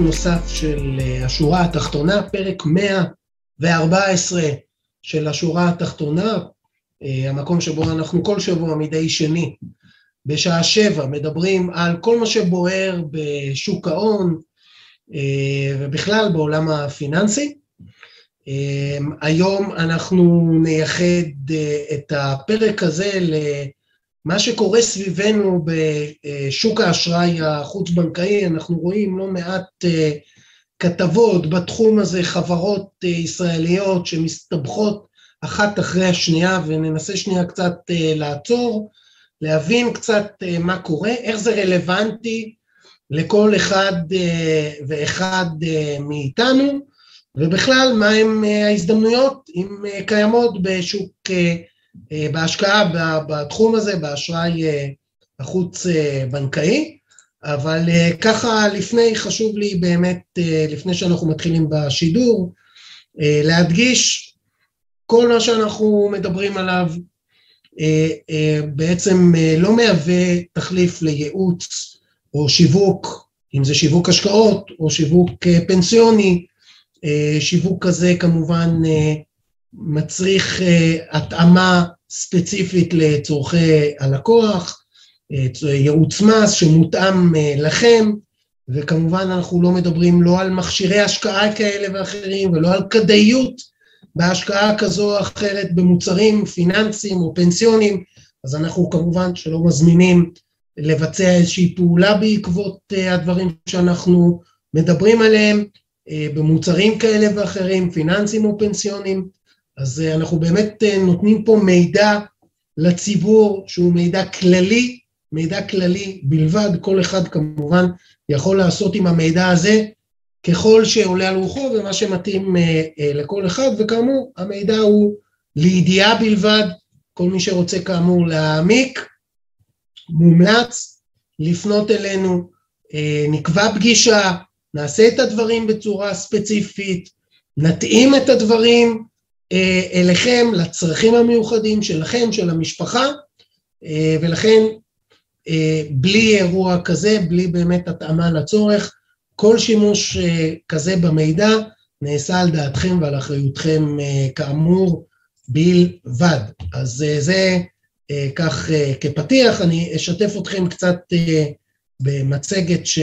נוסף של אה, השורה התחתונה, פרק 114 של השורה התחתונה, אה, המקום שבו אנחנו כל שבוע מדי שני בשעה שבע מדברים על כל מה שבוער בשוק ההון אה, ובכלל בעולם הפיננסי. היום אנחנו נייחד את הפרק הזה מה שקורה סביבנו בשוק האשראי החוץ-בנקאי, אנחנו רואים לא מעט אה, כתבות בתחום הזה, חברות אה, ישראליות שמסתבכות אחת אחרי השנייה, וננסה שנייה קצת אה, לעצור, להבין קצת מה קורה, איך זה רלוונטי לכל אחד ואחד מאיתנו, ובכלל מהם ההזדמנויות, אם קיימות בשוק בהשקעה בתחום הזה, באשראי אה, אבל אה, ככה לפני, חשוב לי באמת, לפני שאנחנו מתחילים בשידור, להדגיש כל מה שאנחנו מדברים עליו בעצם לא מהווה תחליף לייעוץ או שיווק, אם זה שיווק השקעות או שיווק פנסיוני, שיווק כזה כמובן מצריך uh, התאמה ספציפית לצורכי הלקוח, uh, ייעוץ מס שמותאם uh, לכם, וכמובן אנחנו לא מדברים לא על מכשירי השקעה כאלה ואחרים ולא על כדאיות בהשקעה כזו או אחרת במוצרים פיננסיים או פנסיונים, אז אנחנו כמובן שלא מזמינים לבצע איזושהי פעולה בעקבות uh, הדברים שאנחנו מדברים עליהם, uh, במוצרים כאלה ואחרים, פיננסיים או פנסיונים, אז אה, אנחנו באמת אה, נותנים פה מידע לציבור שהוא מידע כללי, מידע כללי בלבד, כל אחד כמובן יכול לעשות עם המידע הזה ככל שעולה על רוחו ומה שמתאים אה, לכל אחד, וכאמור המידע הוא לידיעה בלבד, כל מי שרוצה כאמור להעמיק, מומלץ לפנות אלינו, נקבע פגישה, נעשה את הדברים בצורה ספציפית, נתאים את הדברים אליכם, לצרכים המיוחדים שלכם, של המשפחה, אה, ולכן אה, בלי אירוע כזה, בלי באמת התאמה לצורך, כל שימוש כזה במידע נעשה על דעתכם ועל אחריותכם כאמור בלבד. אז זה כך כפתיח, אני אשתף אתכם קצת במצגת ש...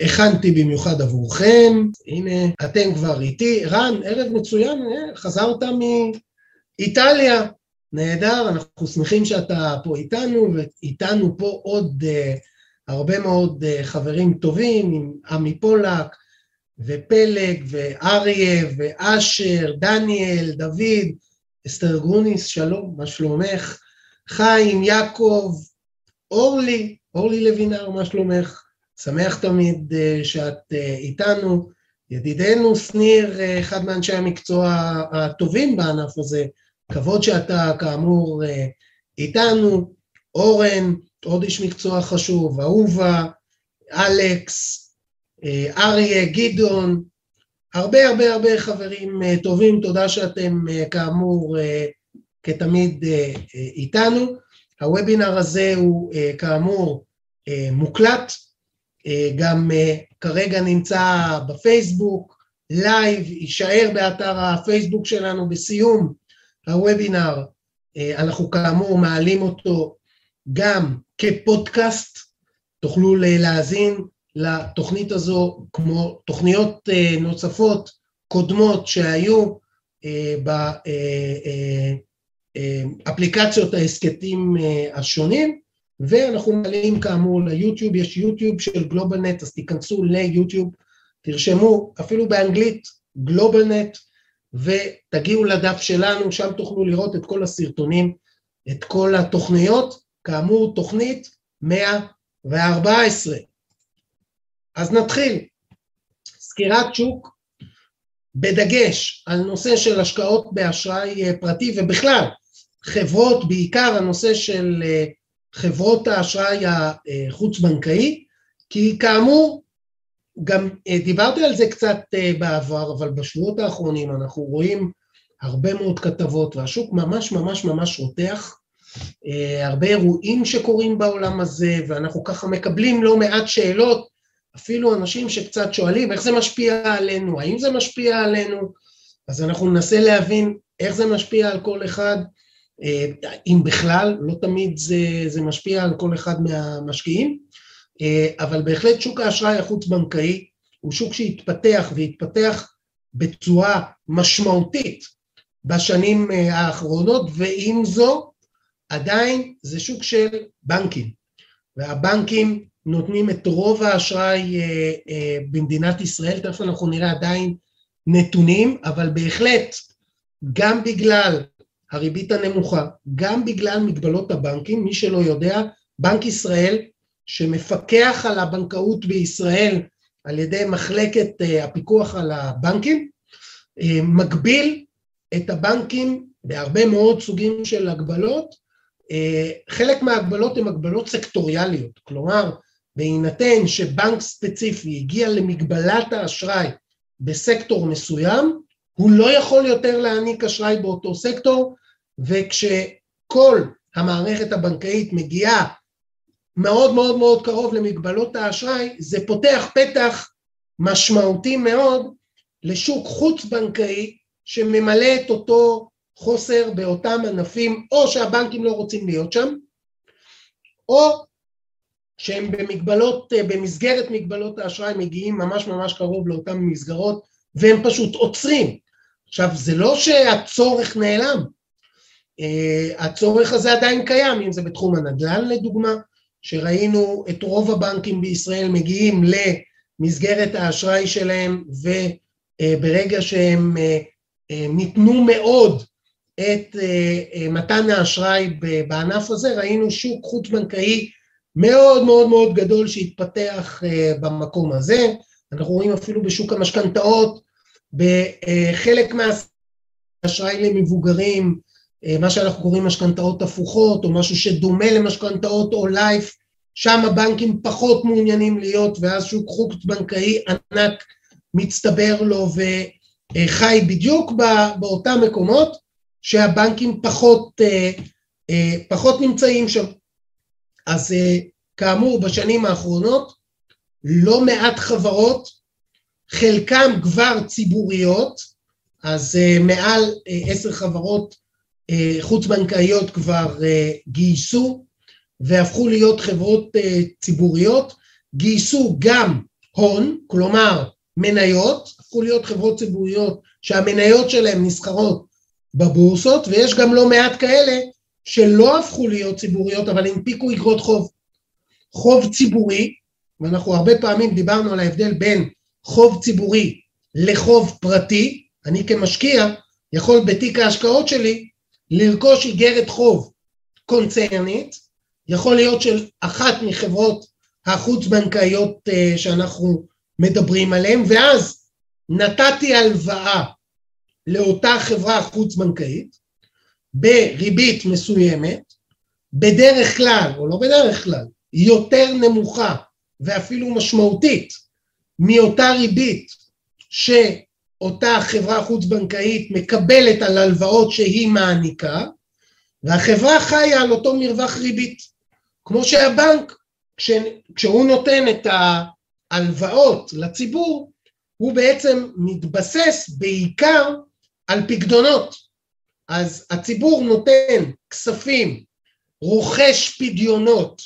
הכנתי במיוחד עבורכם, הנה אתם כבר איתי, רן, ערב מצוין, אה, חזרת מאיטליה, נהדר, אנחנו שמחים שאתה פה איתנו, ואיתנו פה עוד uh, הרבה מאוד uh, חברים טובים, עם עמי פולק, ופלג, ואריה, ואשר, דניאל, דוד, אסתר גרוניס, שלום, מה שלומך? חיים, יעקב, אורלי, אורלי לוינר, מה שלומך? שמח תמיד אה, שאת אה, איתנו. ידידנו שניר, אה, אחד מאנשי המקצוע הטובים בענף הזה, כבוד שאתה כאמור איתנו. אורן, עוד איש מקצוע חשוב, אהובה, אלכס, אריה, גדעון, הרבה הרבה הרבה חברים טובים, תודה שאתם כאמור כתמיד איתנו. הוובינר הזה הוא כאמור מוקלט, גם אה, כרגע נמצא בפייסבוק, live, יישאר באתר הפייסבוק שלנו בסיום הוובינר, אה, אנחנו כאמור מעלים אותו גם כפודקאסט, תוכלו להאזין לתוכנית הזו כמו תוכניות נוספות קודמות שהיו באפליקציות ההסכתים השונים, ואנחנו מעלים כאמור ליוטיוב, יש יוטיוב של גלובלנט, אז תיכנסו ליוטיוב, תרשמו אפילו באנגלית גלובלנט, ותגיעו לדף שלנו, שם תוכלו לראות את כל הסרטונים, את כל התוכניות, כאמור תוכנית 114. אז נתחיל. סקירת שוק בדגש על נושא של השקעות באשראי אה, פרטי ובכלל חברות, בעיקר הנושא של אה, חברות האשראי החוץ-בנקאי, כי כאמור, גם אה, דיברתי על זה קצת בעבר, אבל בשבועות האחרונים אנחנו רואים הרבה מאוד כתבות והשוק ממש ממש ממש רותח, הרבה אירועים שקורים בעולם הזה ואנחנו ככה מקבלים לא מעט שאלות אפילו אנשים שקצת שואלים איך זה משפיע עלינו, האם זה משפיע עלינו, אז אנחנו ננסה להבין איך זה משפיע על כל אחד, אה, אם בכלל, לא תמיד זה, זה משפיע על כל אחד מהמשקיעים, אה, אבל בהחלט שוק האשראי החוץ-בנקאי הוא שוק שהתפתח והתפתח בצורה משמעותית בשנים אה, האחרונות, ועם זו עדיין זה שוק של בנקים, והבנקים נותנים את רוב האשראי אה, אה, במדינת ישראל, תכף אנחנו נראה עדיין נתונים, אבל בהחלט גם בגלל הריבית הנמוכה, גם בגלל מגבלות הבנקים, מי שלא יודע, בנק ישראל שמפקח על הבנקאות בישראל על ידי מחלקת אה, הפיקוח על הבנקים, מגביל את הבנקים בהרבה מאוד סוגים של הגבלות, חלק מההגבלות הן הגבלות סקטוריאליות, כלומר בהינתן שבנק ספציפי הגיע למגבלת האשראי בסקטור מסוים, הוא לא יכול יותר להעניק אשראי באותו סקטור, וכשכל המערכת הבנקאית מגיעה מאוד מאוד מאוד קרוב למגבלות האשראי, זה פותח פתח משמעותי מאוד לשוק חוץ-בנקאי שממלא את אותו חוסר באותם ענפים, או שהבנקים לא רוצים להיות שם, או שהם במגבלות, במסגרת מגבלות האשראי מגיעים ממש ממש קרוב לאותן מסגרות והם פשוט עוצרים. עכשיו זה לא שהצורך נעלם, אה, הצורך הזה עדיין קיים, אם זה בתחום הנדל"ן לדוגמה, שראינו את רוב הבנקים בישראל מגיעים למסגרת האשראי שלהם וברגע שהם אה, ניתנו מאוד את מתן האשראי בענף הזה, ראינו שוק חוץ בנקאי מאוד מאוד מאוד גדול שהתפתח אה, במקום הזה, אנחנו רואים אפילו בשוק המשכנתאות, בחלק מהאשראי למבוגרים, אה, מה שאנחנו קוראים משכנתאות הפוכות, או משהו שדומה למשכנתאות או לייף, שם הבנקים פחות מעוניינים להיות, ואז שוק חוץ בנקאי ענק מצטבר לו וחי בדיוק באותם מקומות שהבנקים פחות, אה, פחות נמצאים שם. אז אה, כאמור, בשנים האחרונות לא מעט חברות, חלקם כבר ציבוריות, אז אה, מעל אה, עשר חברות חוץ-בנקאיות כבר גייסו והפכו להיות חברות ציבוריות, גייסו גם הון, כלומר מניות, הפכו להיות חברות ציבוריות שהמניות שלהן נסחרות בבורסות, ויש גם לא מעט כאלה שלא הפכו להיות ציבוריות אבל הנפיקו אגרות חוב. חוב ציבורי, ואנחנו הרבה פעמים דיברנו על ההבדל בין חוב ציבורי לחוב פרטי, אני כמשקיע יכול בתיק ההשקעות שלי לרכוש איגרת חוב קונצרנית, יכול להיות של אחת מחברות החוץ-בנקאיות אה, שאנחנו מדברים עליהן, ואז נתתי הלוואה לאותה חברה חוץ-בנקאית, בריבית מסוימת, בדרך כלל, או לא בדרך כלל, יותר נמוכה ואפילו משמעותית מאותה ריבית שאותה חברה חוץ-בנקאית מקבלת על הלוואות שהיא מעניקה, והחברה חיה על אותו מרווח ריבית. כמו שהבנק, כש, כשהוא נותן את ההלוואות לציבור, הוא בעצם מתבסס בעיקר על פקדונות. אז הציבור נותן כספים, רוכש פדיונות,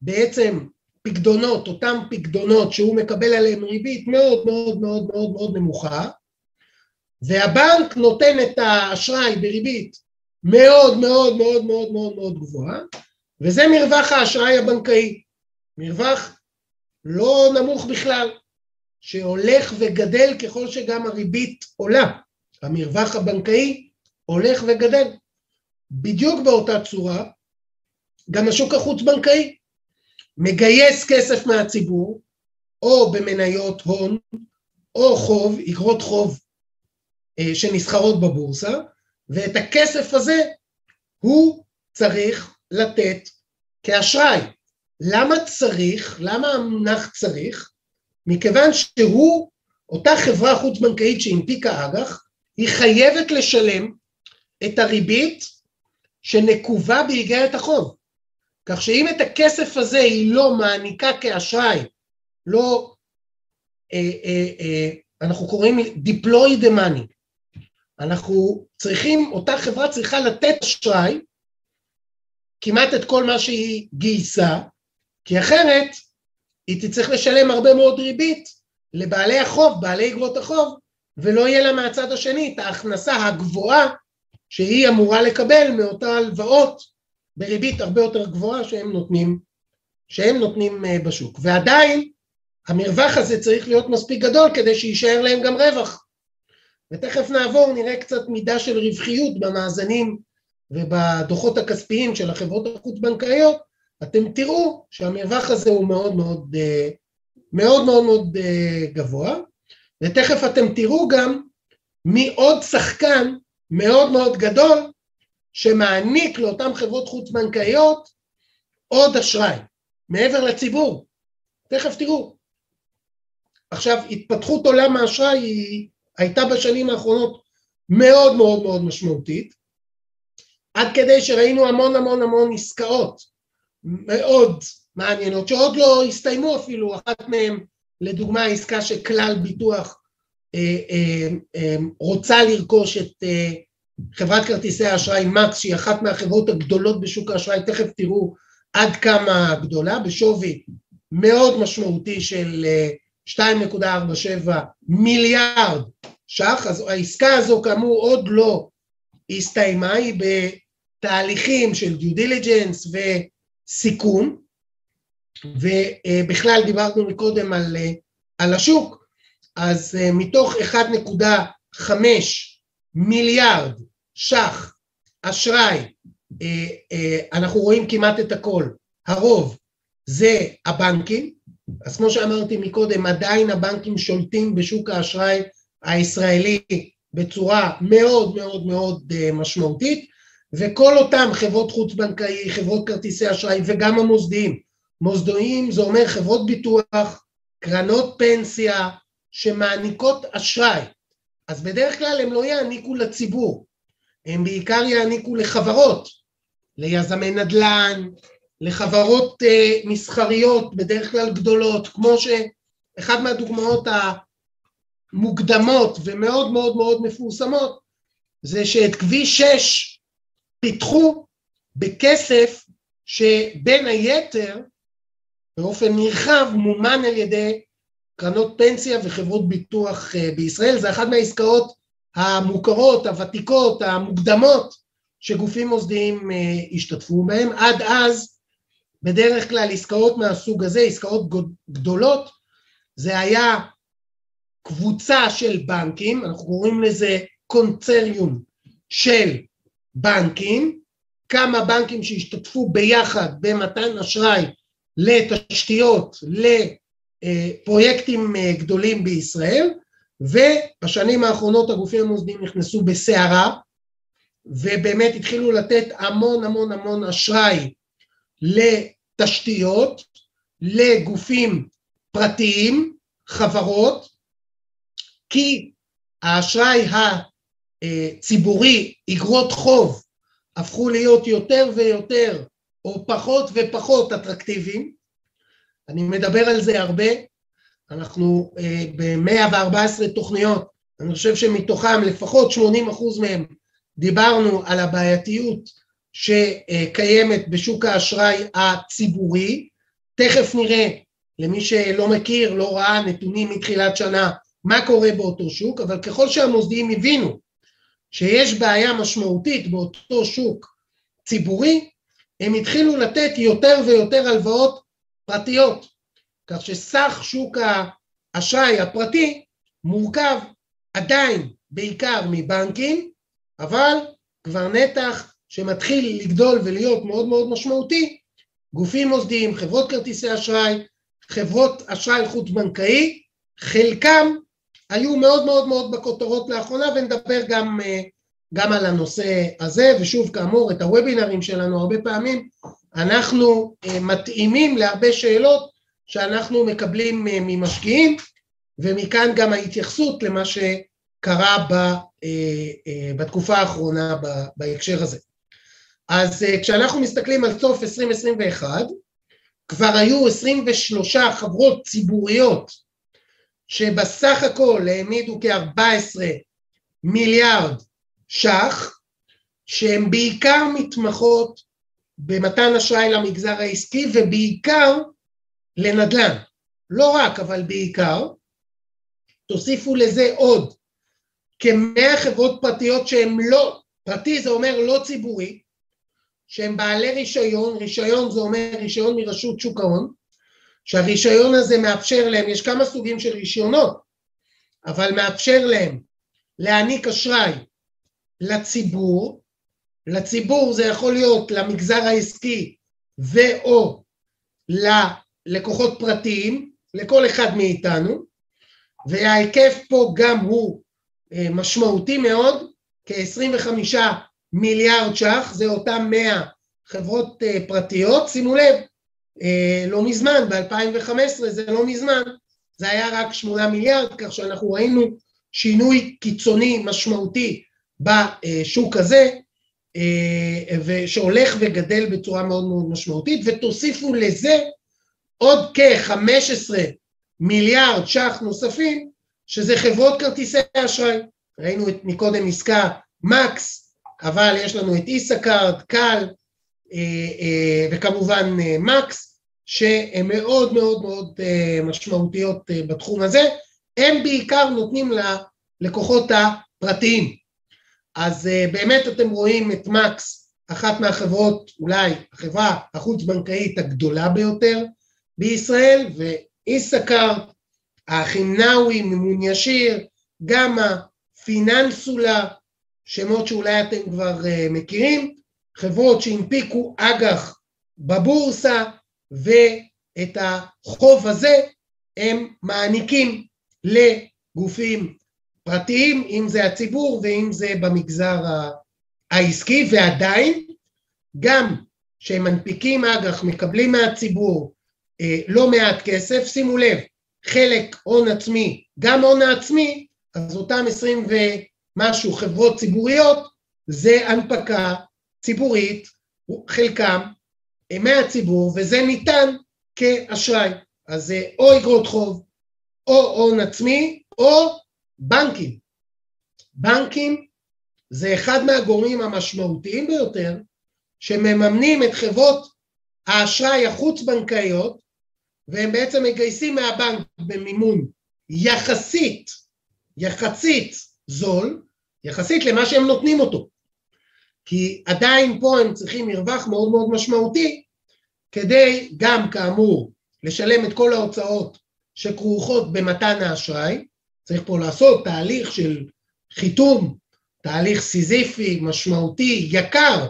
בעצם פקדונות, אותם פקדונות שהוא מקבל עליהם ריבית מאוד מאוד מאוד מאוד מאוד נמוכה, והבנק נותן את האשראי בריבית מאוד מאוד מאוד מאוד מאוד מאוד גבוהה, וזה מרווח האשראי הבנקאי, מרווח לא נמוך בכלל, שהולך וגדל ככל שגם הריבית עולה. המרווח הבנקאי הולך וגדל. בדיוק באותה צורה, גם השוק החוץ-בנקאי מגייס כסף מהציבור, או במניות הון, או חוב, אגרות חוב אה, שנסחרות בבורסה, ואת הכסף הזה הוא צריך לתת כאשראי. למה צריך? למה המונח צריך? מכיוון שהוא, אותה חברה חוץ-בנקאית שהנפיקה אג"ח, היא חייבת לשלם את הריבית שנקובה באיגרת החוב. כך שאם את הכסף הזה היא לא מעניקה כאשראי, לא, אה, אה, אה, אנחנו קוראים deploy the money, אנחנו צריכים, אותה חברה צריכה לתת אשראי, כמעט את כל מה שהיא גייסה, כי אחרת היא תצטרך לשלם הרבה מאוד ריבית לבעלי החוב, בעלי אגרות החוב, ולא יהיה לה מהצד השני את ההכנסה הגבוהה שהיא אמורה לקבל מאותה הלוואות בריבית הרבה יותר גבוהה שהם נותנים, שהם נותנים אה, בשוק. ועדיין המרווח הזה צריך להיות מספיק גדול כדי שיישאר להם גם רווח. ותכף נעבור, נראה קצת מידה של רווחיות במאזנים ובדוחות הכספיים של החברות החוץ-בנקאיות, אתם תראו שהמרווח הזה הוא מאוד מאוד אה, מאוד מאוד, מאוד אה, גבוה, ותכף אתם תראו גם מי עוד שחקן מאוד מאוד גדול שמעניק לאותן חברות חוץ-בנקאיות עוד אשראי, מעבר לציבור. תכף תראו. עכשיו, התפתחות עולם האשראי היא הייתה בשנים האחרונות מאוד מאוד מאוד משמעותית, עד כדי שראינו המון המון המון עסקאות מאוד מעניינות, שעוד לא הסתיימו אפילו, אחת מהן לדוגמה עסקה שכלל ביטוח אה, אה, אה, רוצה לרכוש את אה, חברת כרטיסי האשראי מקס, שהיא אחת מהחברות הגדולות בשוק האשראי, תכף תראו עד כמה גדולה, בשווי מאוד משמעותי של 2.47 אה, מיליארד ש"ח, אז העסקה הזו כאמור עוד לא הסתיימה, היא בתהליכים של דיו דיליג'נס וסיכון, ובכלל דיברנו מקודם על, על השוק, אז אה, מתוך 1.5 מיליארד ש"ח אשראי, אה, אה, אנחנו רואים כמעט את הכל, הרוב זה הבנקים, אז כמו שאמרתי מקודם, עדיין הבנקים שולטים בשוק האשראי הישראלי בצורה מאוד מאוד מאוד משמעותית, וכל אותם חברות חוץ-בנקאי, חברות כרטיסי אשראי וגם המוסדיים, מוסדיים זה אומר חברות ביטוח, קרנות פנסיה, שמעניקות אשראי, אז בדרך כלל הם לא יעניקו לציבור, הם בעיקר יעניקו לחברות, ליזמי נדל"ן, לחברות uh, מסחריות בדרך כלל גדולות, כמו שאחת מהדוגמאות המוקדמות ומאוד מאוד מאוד מפורסמות זה שאת כביש 6 פיתחו בכסף שבין היתר באופן נרחב מומן על ידי קרנות פנסיה וחברות ביטוח אה, בישראל, זה אחת מהעסקאות המוכרות, הוותיקות, המוקדמות, שגופים מוסדיים אה, השתתפו בהן. עד אז, בדרך כלל עסקאות מהסוג הזה, עסקאות גדולות, זה היה קבוצה של בנקים, אנחנו קוראים לזה קונצריום של בנקים, כמה בנקים שהשתתפו ביחד במתן אשראי לתשתיות, לפרויקטים אה, גדולים בישראל, ובשנים האחרונות הגופים המוסדיים נכנסו בסערה, ובאמת התחילו לתת המון המון המון אשראי לתשתיות, לגופים פרטיים, חברות, כי האשראי הציבורי, אגרות חוב, הפכו להיות יותר ויותר או פחות ופחות אטרקטיביים, אני מדבר על זה הרבה, אנחנו אה, ב-114 תוכניות, אני חושב שמתוכם לפחות 80 אחוז מהם דיברנו על הבעייתיות שקיימת בשוק האשראי הציבורי, תכף נראה למי שלא מכיר, לא ראה נתונים מתחילת שנה, מה קורה באותו שוק, אבל ככל שהמוסדיים הבינו שיש בעיה משמעותית באותו שוק ציבורי, הם התחילו לתת יותר ויותר הלוואות פרטיות, כך שסך שוק האשראי הפרטי מורכב עדיין בעיקר מבנקים, אבל כבר נתח שמתחיל לגדול ולהיות מאוד מאוד משמעותי, גופים מוסדיים, חברות כרטיסי אשראי, חברות אשראי חוץ בנקאי, חלקם היו מאוד מאוד מאוד בכותרות לאחרונה ונדבר גם, גם על הנושא הזה. ושוב כאמור את הוובינרים שלנו הרבה פעמים אנחנו מתאימים להרבה שאלות שאנחנו מקבלים ממשקיעים ומכאן גם ההתייחסות למה שקרה ב, בתקופה האחרונה בהקשר הזה. אז כשאנחנו מסתכלים על סוף 2021 כבר היו 23 חברות ציבוריות שבסך הכל העמידו כ-14 מיליארד ש"ח, שהן בעיקר מתמחות במתן אשראי למגזר העסקי ובעיקר לנדל"ן. לא רק, אבל בעיקר. תוסיפו לזה עוד כמאה חברות פרטיות שהן לא, פרטי זה אומר לא ציבורי, שהם בעלי רישיון, רישיון זה אומר רישיון מרשות שוק ההון, שהרישיון הזה מאפשר להם, יש כמה סוגים של רישיונות, אבל מאפשר להם להעניק אשראי לציבור, לציבור זה יכול להיות למגזר העסקי ו/או ללקוחות פרטיים, לכל אחד מאיתנו, וההיקף פה גם הוא אה, משמעותי מאוד, כ-25 מיליארד ש"ח, זה אותם 100 חברות אה, פרטיות, שימו לב, אה, לא מזמן, ב-2015 זה לא מזמן, זה היה רק 8 מיליארד, כך שאנחנו ראינו שינוי קיצוני משמעותי בשוק הזה, שהולך וגדל בצורה מאוד מאוד משמעותית, ותוסיפו לזה עוד כ-15 מיליארד ש"ח נוספים, שזה חברות כרטיסי אשראי. ראינו את מקודם עסקה מקס, אבל יש לנו את איסקארד, קל, וכמובן מקס, שהן מאוד מאוד מאוד אה, משמעותיות אה, בתחום הזה, הם בעיקר נותנים ללקוחות הפרטיים. אז אה, באמת אתם רואים את מקס, אחת מהחברות, אולי החברה החוץ-בנקאית הגדולה ביותר בישראל, ואיסקר, החינאווי, מימון ישיר, גמא, פיננסולה, שמות שאולי אתם כבר מכירים, חברות שהנפיקו אג"ח בבורסה, ואת החוב הזה הם מעניקים לגופים פרטיים, אם זה הציבור ואם זה במגזר העסקי, ועדיין גם שהם מנפיקים אג"ח, מקבלים מהציבור לא מעט כסף, שימו לב, חלק הון עצמי, גם הון העצמי, אז אותם עשרים ומשהו חברות ציבוריות, זה הנפקה ציבורית, חלקם מהציבור, וזה ניתן כאשראי. אז זה או אגרות חוב, או הון עצמי, או בנקים. בנקים זה אחד מהגורמים המשמעותיים ביותר שמממנים את חברות האשראי החוץ-בנקאיות, והם בעצם מגייסים מהבנק במימון יחסית, יחסית זול, יחסית למה שהם נותנים אותו. כי עדיין פה הם צריכים מרווח מאוד מאוד משמעותי כדי גם כאמור לשלם את כל ההוצאות שכרוכות במתן האשראי, צריך פה לעשות תהליך של חיתום, תהליך סיזיפי, משמעותי, יקר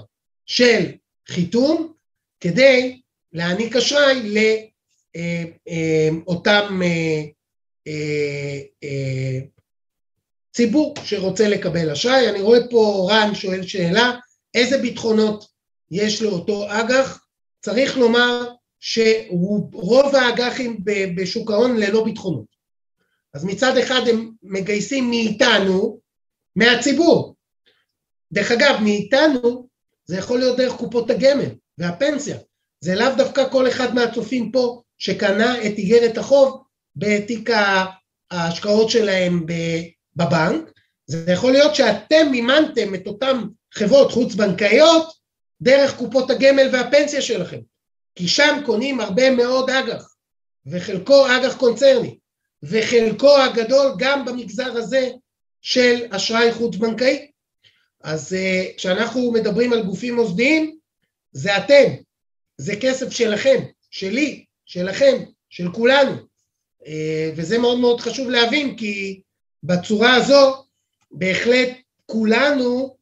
של חיתום, כדי להעניק אשראי לאותם אה, אה, ציבור שרוצה לקבל אשראי. אני רואה פה רן שואל שאלה, איזה ביטחונות יש לאותו אג"ח? צריך לומר שרוב האג"חים בשוק ההון ללא ביטחונות. אז מצד אחד הם מגייסים מאיתנו, מהציבור. דרך אגב, מאיתנו זה יכול להיות דרך קופות הגמל והפנסיה. זה לאו דווקא כל אחד מהצופים פה שקנה את איגרת החוב בתיק ההשקעות שלהם בבנק, זה יכול להיות שאתם מימנתם את אותם חברות חוץ-בנקאיות דרך קופות הגמל והפנסיה שלכם, כי שם קונים הרבה מאוד אג"ח, וחלקו אג"ח קונצרני, וחלקו הגדול גם במגזר הזה של אשראי חוץ-בנקאי. אז uh, כשאנחנו מדברים על גופים מוסדיים, זה אתם, זה כסף שלכם, שלי, שלכם, של כולנו. Uh, וזה מאוד מאוד חשוב להבין, כי בצורה הזו בהחלט כולנו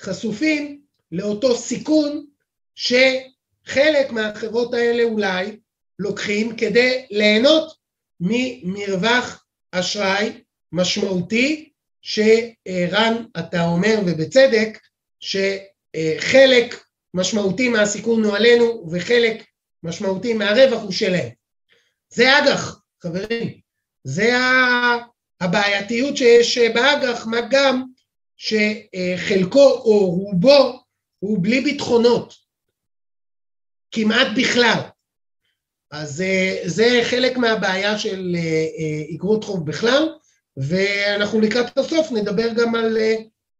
חשופים לאותו סיכון שחלק מהחברות האלה אולי לוקחים כדי ליהנות ממרווח אשראי משמעותי שרן, אתה אומר ובצדק, שחלק משמעותי מהסיכון הוא עלינו וחלק משמעותי מהרווח הוא שלהם. זה אג"ח, חברים, זה הבעייתיות שיש באג"ח, מה גם שחלקו או רובו הוא בלי ביטחונות, כמעט בכלל. אז זה חלק מהבעיה של אגרות חוב בכלל, ואנחנו לקראת הסוף נדבר גם על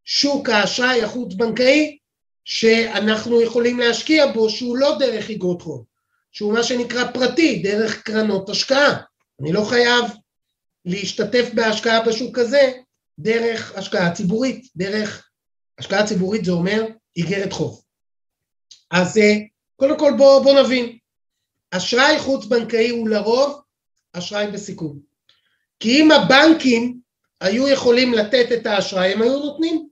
שוק האשראי החוץ-בנקאי, שאנחנו יכולים להשקיע בו, שהוא לא דרך אגרות חוב, שהוא מה שנקרא פרטי, דרך קרנות השקעה. אני לא חייב להשתתף בהשקעה בשוק הזה דרך השקעה ציבורית, דרך השקעה ציבורית זה אומר איגרת חוב. אז אה, קודם כל בואו בוא נבין, אשראי חוץ בנקאי הוא לרוב אשראי בסיכון. כי אם הבנקים היו יכולים לתת את האשראי הם היו נותנים,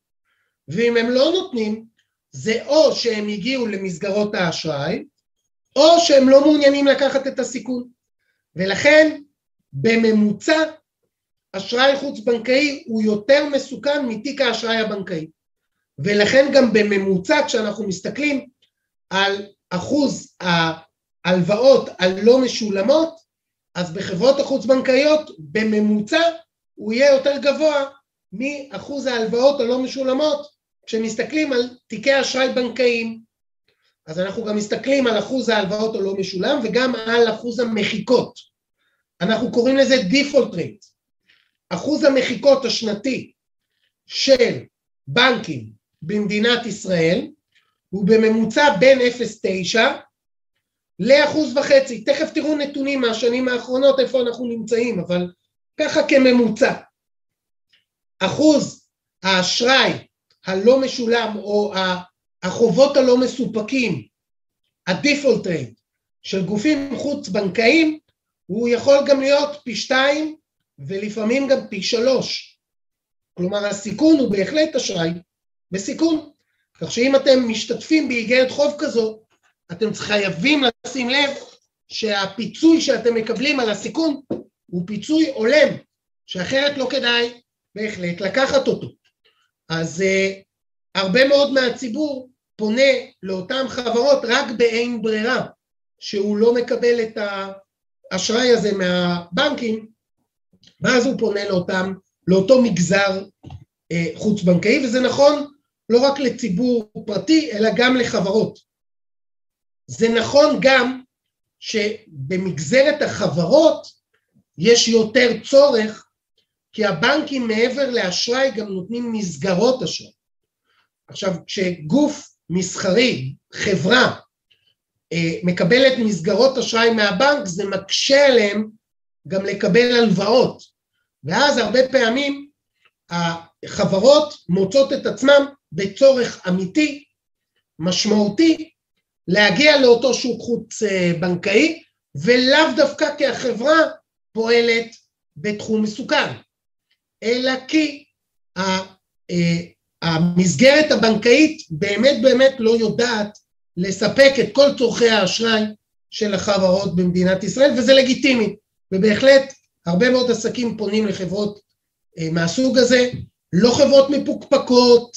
ואם הם לא נותנים זה או שהם הגיעו למסגרות האשראי או שהם לא מעוניינים לקחת את הסיכון. ולכן בממוצע אשראי חוץ בנקאי הוא יותר מסוכן מתיק האשראי הבנקאי. ולכן גם בממוצע כשאנחנו מסתכלים על אחוז ההלוואות הלא משולמות, אז בחברות החוץ בנקאיות בממוצע הוא יהיה יותר גבוה מאחוז ההלוואות הלא משולמות כשמסתכלים על תיקי אשראי בנקאיים. אז אנחנו גם מסתכלים על אחוז ההלוואות הלא משולם וגם על אחוז המחיקות. אנחנו קוראים לזה default rate. אחוז המחיקות השנתי של בנקים במדינת ישראל הוא בממוצע בין 0.9 לאחוז וחצי. תכף תראו נתונים מהשנים האחרונות איפה אנחנו נמצאים, אבל ככה כממוצע. אחוז האשראי הלא משולם או החובות הלא מסופקים, הדיפולט רייט של גופים חוץ בנקאיים, הוא יכול גם להיות פי שתיים ולפעמים גם פי שלוש. כלומר הסיכון הוא בהחלט אשראי בסיכון. כך שאם אתם משתתפים באיגרת חוב כזו, אתם חייבים לשים לב שהפיצוי שאתם מקבלים על הסיכון הוא פיצוי הולם, שאחרת לא כדאי בהחלט לקחת אותו. אז uh, הרבה מאוד מהציבור פונה לאותן חברות רק באין ברירה, שהוא לא מקבל את האשראי הזה מהבנקים, ואז הוא פונה לאותם, לאותו מגזר uh, חוץ בנקאי, וזה נכון לא רק לציבור פרטי, אלא גם לחברות. זה נכון גם שבמגזרת החברות יש יותר צורך, כי הבנקים מעבר לאשראי גם נותנים מסגרות אשראי. עכשיו, כשגוף מסחרי, חברה, אה, מקבלת מסגרות אשראי מהבנק, זה מקשה עליהם גם לקבל הלוואות. ואז הרבה פעמים החברות מוצאות את עצמם בצורך אמיתי, משמעותי, להגיע לאותו שוק חוץ אה, בנקאי, ולאו דווקא כי החברה פועלת בתחום מסוכן, אלא כי אה, המסגרת הבנקאית באמת באמת לא יודעת לספק את כל צורכי האשראי של החברות במדינת ישראל, וזה לגיטימי, ובהחלט הרבה מאוד עסקים פונים לחברות אה, מהסוג הזה, לא חברות מפוקפקות,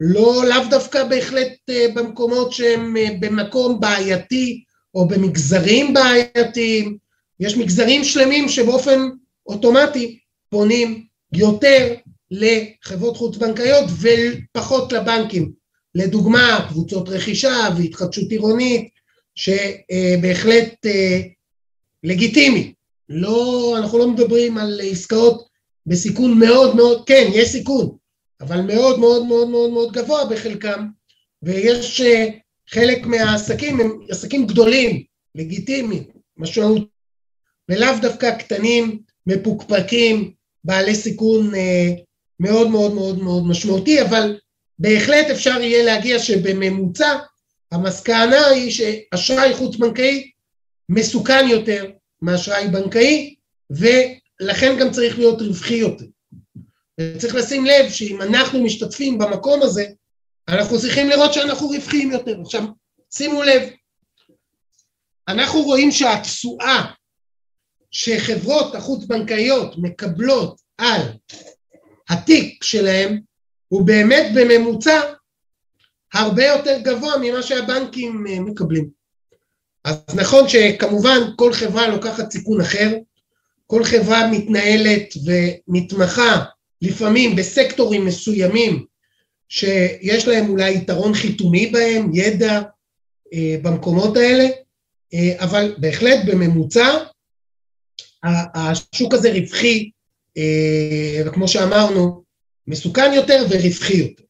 לא, לאו דווקא בהחלט אה, במקומות שהם אה, במקום בעייתי או במגזרים בעייתיים, יש מגזרים שלמים שבאופן אוטומטי פונים יותר לחברות חוץ בנקאיות ופחות לבנקים. לדוגמה, קבוצות רכישה והתחדשות עירונית, שבהחלט אה, לגיטימי. לא, אנחנו לא מדברים על עסקאות בסיכון מאוד מאוד, כן, יש סיכון, אבל מאוד מאוד מאוד מאוד מאוד גבוה בחלקם, ויש אה, חלק מהעסקים הם עסקים גדולים, לגיטימיים, משמעות, ולאו דווקא קטנים, מפוקפקים, בעלי סיכון אה, מאוד מאוד מאוד מאוד משמעותי, אבל בהחלט אפשר יהיה להגיע שבממוצע המסקנה היא שאשראי חוץ בנקאי מסוכן יותר מאשראי בנקאי, ולכן גם צריך להיות רווחי יותר. וצריך לשים לב שאם אנחנו משתתפים במקום הזה, אנחנו צריכים לראות שאנחנו רווחיים יותר. עכשיו, שימו לב, אנחנו רואים שהתשואה שחברות החוץ-בנקאיות מקבלות על התיק שלהם הוא באמת בממוצע הרבה יותר גבוה ממה שהבנקים אה, מקבלים. אז נכון שכמובן כל חברה לוקחת סיכון אחר, כל חברה מתנהלת ומתמחה לפעמים בסקטורים מסוימים שיש להם אולי יתרון חיתומי בהם, ידע אה, במקומות האלה, אה, אבל בהחלט בממוצע השוק הזה רווחי, וכמו שאמרנו, מסוכן יותר ורווחי יותר.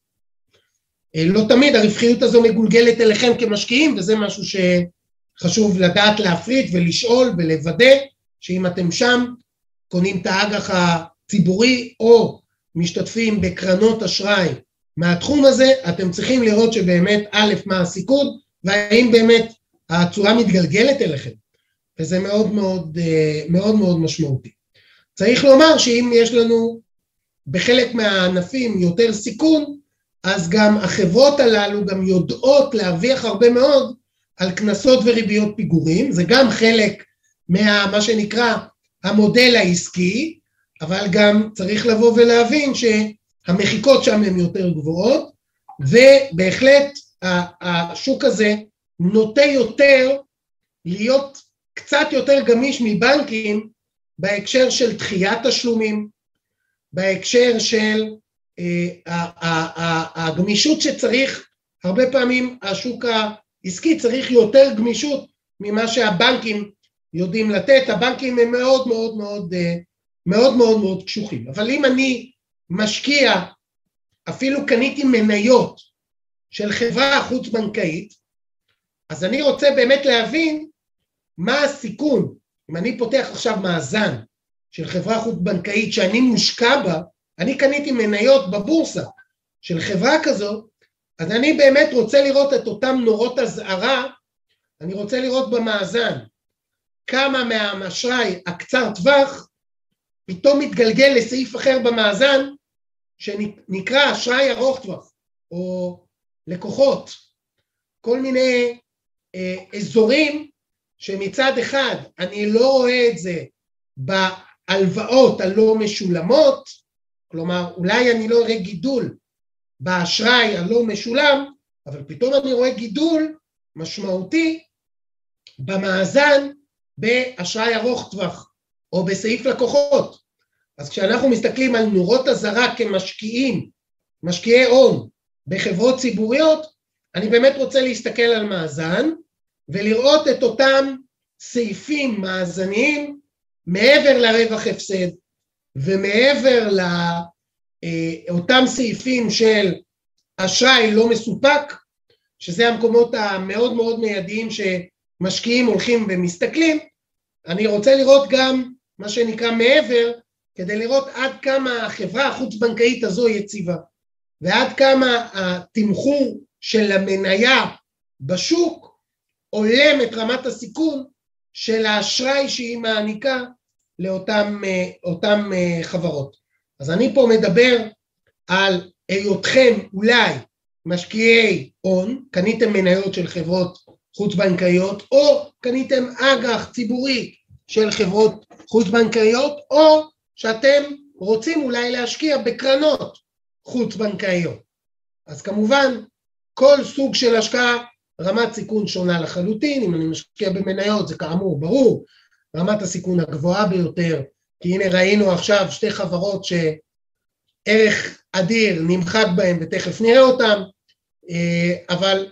אה, לא תמיד הרווחיות הזו מגולגלת אליכם כמשקיעים, וזה משהו שחשוב לדעת להפריד ולשאול ולוודא שאם אתם שם, קונים את האג"ח הציבורי או משתתפים בקרנות אשראי מהתחום הזה, אתם צריכים לראות שבאמת א', מה הסיכון, והאם באמת התשואה מתגלגלת אליכם, וזה מאוד מאוד אה, מאוד מאוד משמעותי. צריך לומר שאם יש לנו בחלק מהענפים יותר סיכון, אז גם החברות הללו גם יודעות להרוויח הרבה מאוד על קנסות וריביות פיגורים, זה גם חלק מה שנקרא המודל העסקי, אבל גם צריך לבוא ולהבין שהמחיקות שם הן יותר גבוהות, ובהחלט השוק הזה נוטה יותר להיות קצת יותר גמיש מבנקים בהקשר של דחיית תשלומים, בהקשר של אה, הגמישות שצריך, הרבה פעמים השוק העסקי צריך יותר גמישות ממה שהבנקים יודעים לתת, הבנקים הם מאוד מאוד מאוד אה, מאוד מאוד מאוד קשוחים, אבל אם אני משקיע, אפילו קניתי מניות של חברה חוץ בנקאית, אז אני רוצה באמת להבין מה הסיכון, אם אני פותח עכשיו מאזן של חברה חוץ בנקאית שאני מושקע בה, אני קניתי מניות בבורסה של חברה כזאת, אז אני באמת רוצה לראות את אותם נורות אזהרה, אני רוצה לראות במאזן כמה מהאשראי הקצר טווח פתאום מתגלגל לסעיף אחר במאזן שנקרא אשראי ארוך טווח או לקוחות, כל מיני אה, אזורים שמצד אחד אני לא רואה את זה בהלוואות הלא משולמות, כלומר אולי אני לא אראה גידול באשראי הלא משולם, אבל פתאום אני רואה גידול משמעותי במאזן באשראי ארוך טווח או בסעיף לקוחות. אז כשאנחנו מסתכלים על נורות אזהרה כמשקיעים, משקיעי הון בחברות ציבוריות, אני באמת רוצה להסתכל על מאזן ולראות את אותם סעיפים מאזניים מעבר לרווח הפסד ומעבר לאותם אה, סעיפים של אשראי לא מסופק, שזה המקומות המאוד מאוד מיידיים שמשקיעים הולכים ומסתכלים, אני רוצה לראות גם מה שנקרא מעבר, כדי לראות עד כמה החברה החוץ-בנקאית הזו יציבה, ועד כמה התמחור של המניה בשוק הולם את רמת הסיכון של האשראי שהיא מעניקה לאותן אה, חברות. אז אני פה מדבר על היותכם אולי משקיעי הון, קניתם מניות של חברות חוץ-בנקאיות, או קניתם אג"ח ציבורי של חברות חוץ-בנקאיות, או שאתם רוצים אולי להשקיע בקרנות חוץ-בנקאיות. אז כמובן, כל סוג של השקעה, רמת סיכון שונה לחלוטין, אם אני משקיע במניות זה כאמור ברור, רמת הסיכון הגבוהה ביותר, כי הנה ראינו עכשיו שתי חברות שערך אדיר נמחק בהן ותכף נראה אותן, אה, אבל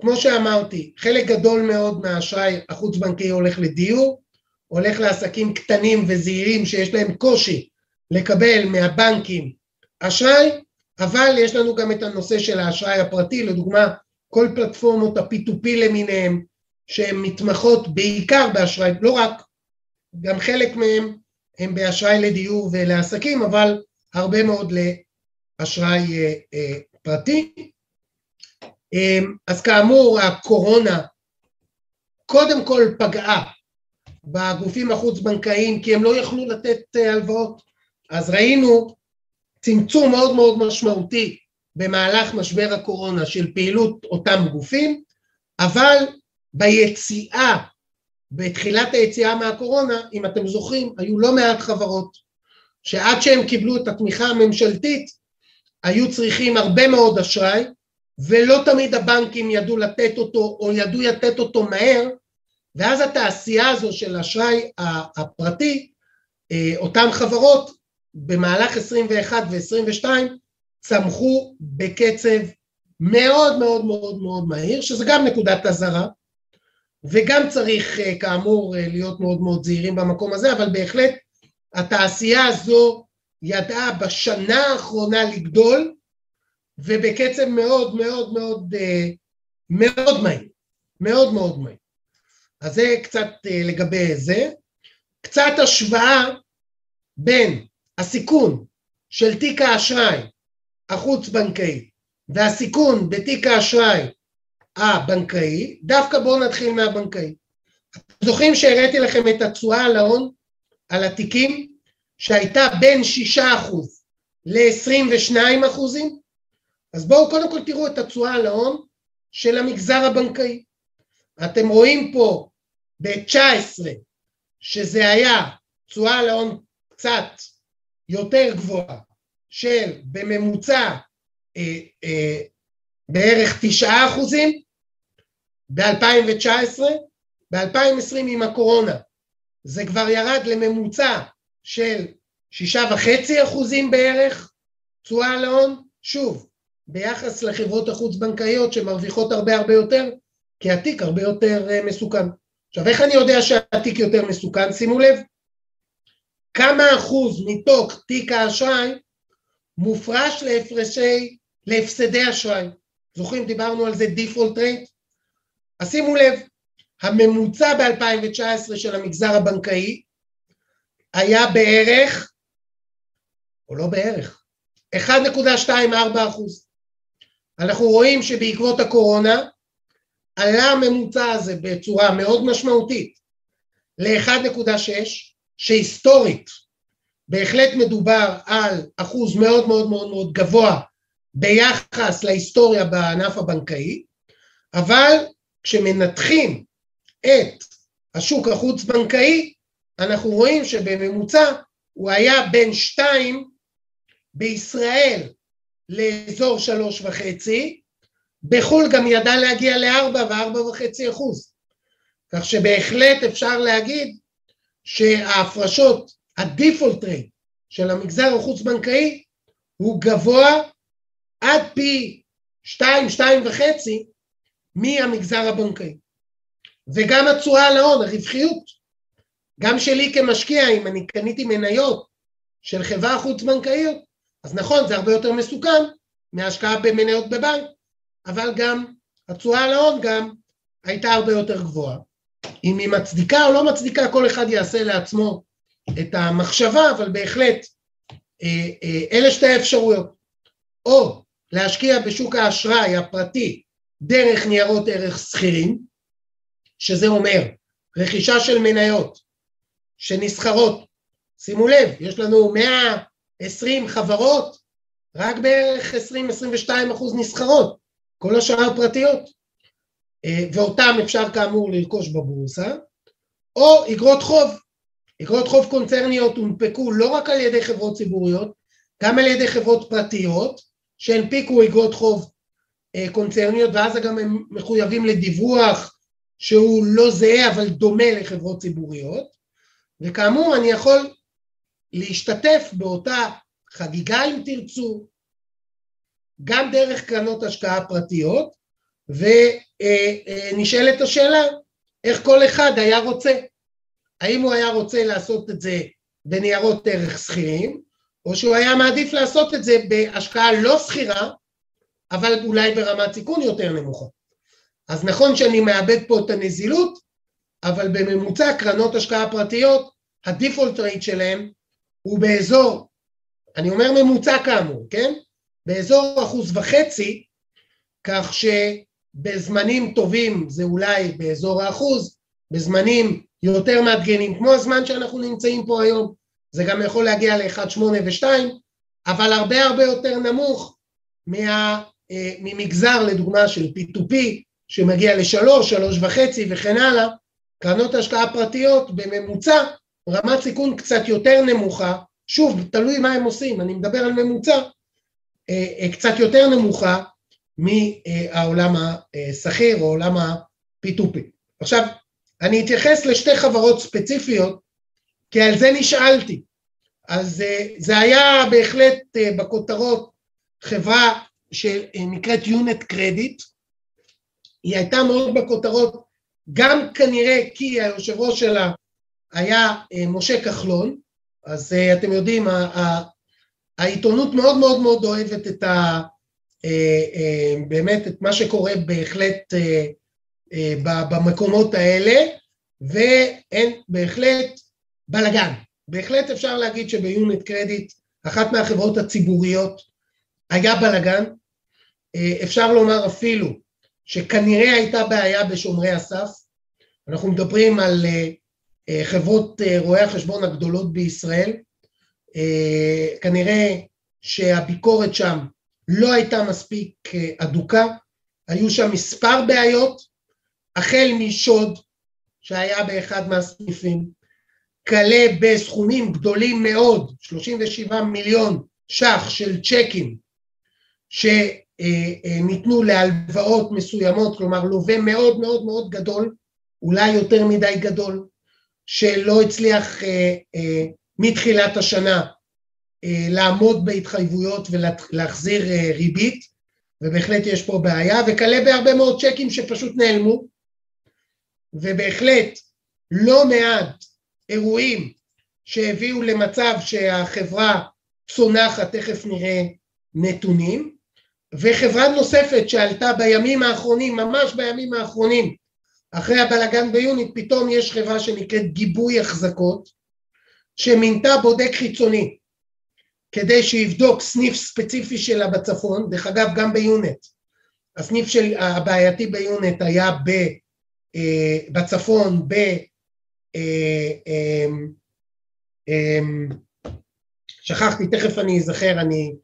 כמו שאמרתי, חלק גדול מאוד מהאשראי החוץ-בנקאי הולך לדיור, הולך לעסקים קטנים וזעירים שיש להם קושי לקבל מהבנקים אשראי, אבל יש לנו גם את הנושא של האשראי הפרטי, לדוגמה כל פלטפורמות ה-P2P למיניהם שהן מתמחות בעיקר באשראי, לא רק, גם חלק מהם הם באשראי לדיור ולעסקים, אבל הרבה מאוד לאשראי אה, אה, פרטי. אה, אז כאמור הקורונה קודם כל פגעה בגופים החוץ-בנקאיים כי הם לא יכלו לתת אה, הלוואות. אז ראינו צמצום מאוד מאוד משמעותי במהלך משבר הקורונה של פעילות אותם גופים, אבל ביציאה, בתחילת היציאה מהקורונה, אם אתם זוכרים, היו לא מעט חברות שעד שהם קיבלו את התמיכה הממשלתית היו צריכים הרבה מאוד אשראי ולא תמיד הבנקים ידעו לתת אותו או ידעו לתת אותו מהר ואז התעשייה הזו של האשראי הפרטי, אה, אותן חברות במהלך 21 ו-22 צמחו בקצב מאוד מאוד מאוד מאוד מהיר, שזה גם נקודת אזהרה, וגם צריך אה, כאמור אה, להיות מאוד מאוד זהירים במקום הזה, אבל בהחלט התעשייה הזו ידעה בשנה האחרונה לגדול, ובקצב מאוד מאוד מאוד מאוד מהיר, מאוד מאוד מהיר. אז זה קצת לגבי זה. קצת השוואה בין הסיכון של תיק האשראי החוץ-בנקאי והסיכון בתיק האשראי הבנקאי, דווקא בואו נתחיל מהבנקאי. זוכרים שהראיתי לכם את התשואה על ההון, על התיקים, שהייתה בין 6% ל-22 אחוזים? אז בואו קודם כל תראו את התשואה על ההון של המגזר הבנקאי. אתם רואים פה ב-19 שזה היה תשואה על ההון קצת יותר גבוהה של בממוצע אה, אה, בערך תשעה אחוזים ב-2019, ב-2020 עם הקורונה זה כבר ירד לממוצע של שישה וחצי אחוזים בערך תשואה על ההון, שוב, ביחס לחברות החוץ בנקאיות שמרוויחות הרבה הרבה יותר, כי התיק הרבה יותר אה, מסוכן. עכשיו איך אני יודע שהתיק יותר מסוכן? שימו לב, כמה אחוז מתוך תיק האשראי מופרש להפרשי, להפסדי אשראי. זוכרים, דיברנו על זה דיפולט רייט? אז שימו לב, הממוצע ב-2019 של המגזר הבנקאי היה בערך, או לא בערך, 1.24 אחוז. אנחנו רואים שבעקבות הקורונה עלה הממוצע הזה בצורה מאוד משמעותית ל-1.6, שהיסטורית בהחלט מדובר על אחוז מאוד מאוד מאוד מאוד גבוה ביחס להיסטוריה בענף הבנקאי, אבל כשמנתחים את השוק החוץ-בנקאי, אנחנו רואים שבממוצע הוא היה בין שתיים בישראל לאזור שלוש וחצי, בחו"ל גם ידע להגיע לארבע וארבע וחצי אחוז. כך שבהחלט אפשר להגיד שההפרשות, הדיפולט רייט של המגזר החוץ-בנקאי הוא גבוה עד פי שתיים, שתיים וחצי מהמגזר הבנקאי. וגם התשואה על ההון, הרווחיות, גם שלי כמשקיע, אם אני קניתי מניות של חברה חוץ-בנקאיות, אז נכון, זה הרבה יותר מסוכן מהשקעה במניות בבנק, אבל גם התשואה על ההון גם הייתה הרבה יותר גבוהה. אם היא מצדיקה או לא מצדיקה, כל אחד יעשה לעצמו את המחשבה, אבל בהחלט אה, אה, אלה שתי האפשרויות. או להשקיע בשוק האשראי הפרטי דרך ניירות ערך שכירים, שזה אומר רכישה של מניות שנסחרות, שימו לב, יש לנו 120 חברות, רק בערך 20-22 אחוז נסחרות, כל השאר פרטיות, אה, ואותם אפשר כאמור לרכוש בבורסה, או אגרות חוב. אגרות חוב קונצרניות הונפקו לא רק על ידי חברות ציבוריות, גם על ידי חברות פרטיות, שהנפיקו אגרות חוב אה, קונצרניות, ואז גם הם מחויבים לדיווח שהוא לא זהה אבל דומה לחברות ציבוריות, וכאמור אני יכול להשתתף באותה חגיגה אם תרצו, גם דרך קרנות השקעה פרטיות, ונשאלת השאלה איך כל אחד היה רוצה. האם הוא היה רוצה לעשות את זה בניירות ערך שכירים, או שהוא היה מעדיף לעשות את זה בהשקעה לא שכירה, אבל אולי ברמת סיכון יותר נמוכה. אז נכון שאני מאבד פה את הנזילות, אבל בממוצע קרנות השקעה פרטיות, הדיפולט רייט שלהם הוא באזור, אני אומר ממוצע כאמור, כן? באזור אחוז וחצי, כך שבזמנים טובים זה אולי באזור האחוז, בזמנים יותר מאתגנים, כמו הזמן שאנחנו נמצאים פה היום, זה גם יכול להגיע ל-1.8 ו-2, אבל הרבה הרבה יותר נמוך מה, אה, ממגזר לדוגמה של P2P שמגיע ל-3, 3.5 וכן הלאה, קרנות השקעה פרטיות בממוצע רמת סיכון קצת יותר נמוכה שוב, תלוי מה הם עושים, אני מדבר על ממוצע קצת יותר נמוכה מהעולם השכיר או עולם ה-P2P. עכשיו, אני אתייחס לשתי חברות ספציפיות, כי על זה נשאלתי. אז זה היה בהחלט בכותרות חברה שנקראת יונט קרדיט, היא הייתה מאוד בכותרות גם כנראה כי היושב ראש שלה היה אה, משה כחלון, אז אה, אתם יודעים, העיתונות מאוד מאוד מאוד אוהבת את ה... אה, באמת את מה שקורה בהחלט במקומות האלה, ואין בהחלט בלאגן. בהחלט אפשר להגיד שביונט קרדיט, אחת מהחברות הציבוריות, היה בלאגן. אפשר לומר אפילו שכנראה הייתה בעיה בשומרי הסף. אנחנו מדברים על אה, חברות אה, רואי החשבון הגדולות בישראל. אה, כנראה שהביקורת שם לא הייתה מספיק אדוקה, היו שם מספר בעיות, החל משוד שהיה באחד מהסניפים, כלה בסכומים גדולים מאוד, 37 מיליון ש"ח של צ'קים, ש... אה, אה, ניתנו להלוואות מסוימות, כלומר לווה מאוד מאוד מאוד גדול, אולי יותר מדי גדול, שלא הצליח אה, מתחילת השנה לעמוד בהתחייבויות ולהחזיר ריבית, ובהחלט יש פה בעיה, וכלה בהרבה מאוד צ'קים שפשוט נעלמו, ובהחלט לא מעט אירועים שהביאו למצב שהחברה צונחת, תכף נראה נתונים, וחברה נוספת שעלתה בימים האחרונים, ממש בימים האחרונים, אחרי הבלגן ביוני, פתאום יש חברה שנקראת גיבוי החזקות, שמינתה בודק חיצוני כדי שיבדוק סניף ספציפי שלה בצפון, דרך אגב גם ביונט, הסניף של הבעייתי ביונט היה ב, בצפון, ב... אה, אה, אה, שכחתי, תכף אני אזכר, אני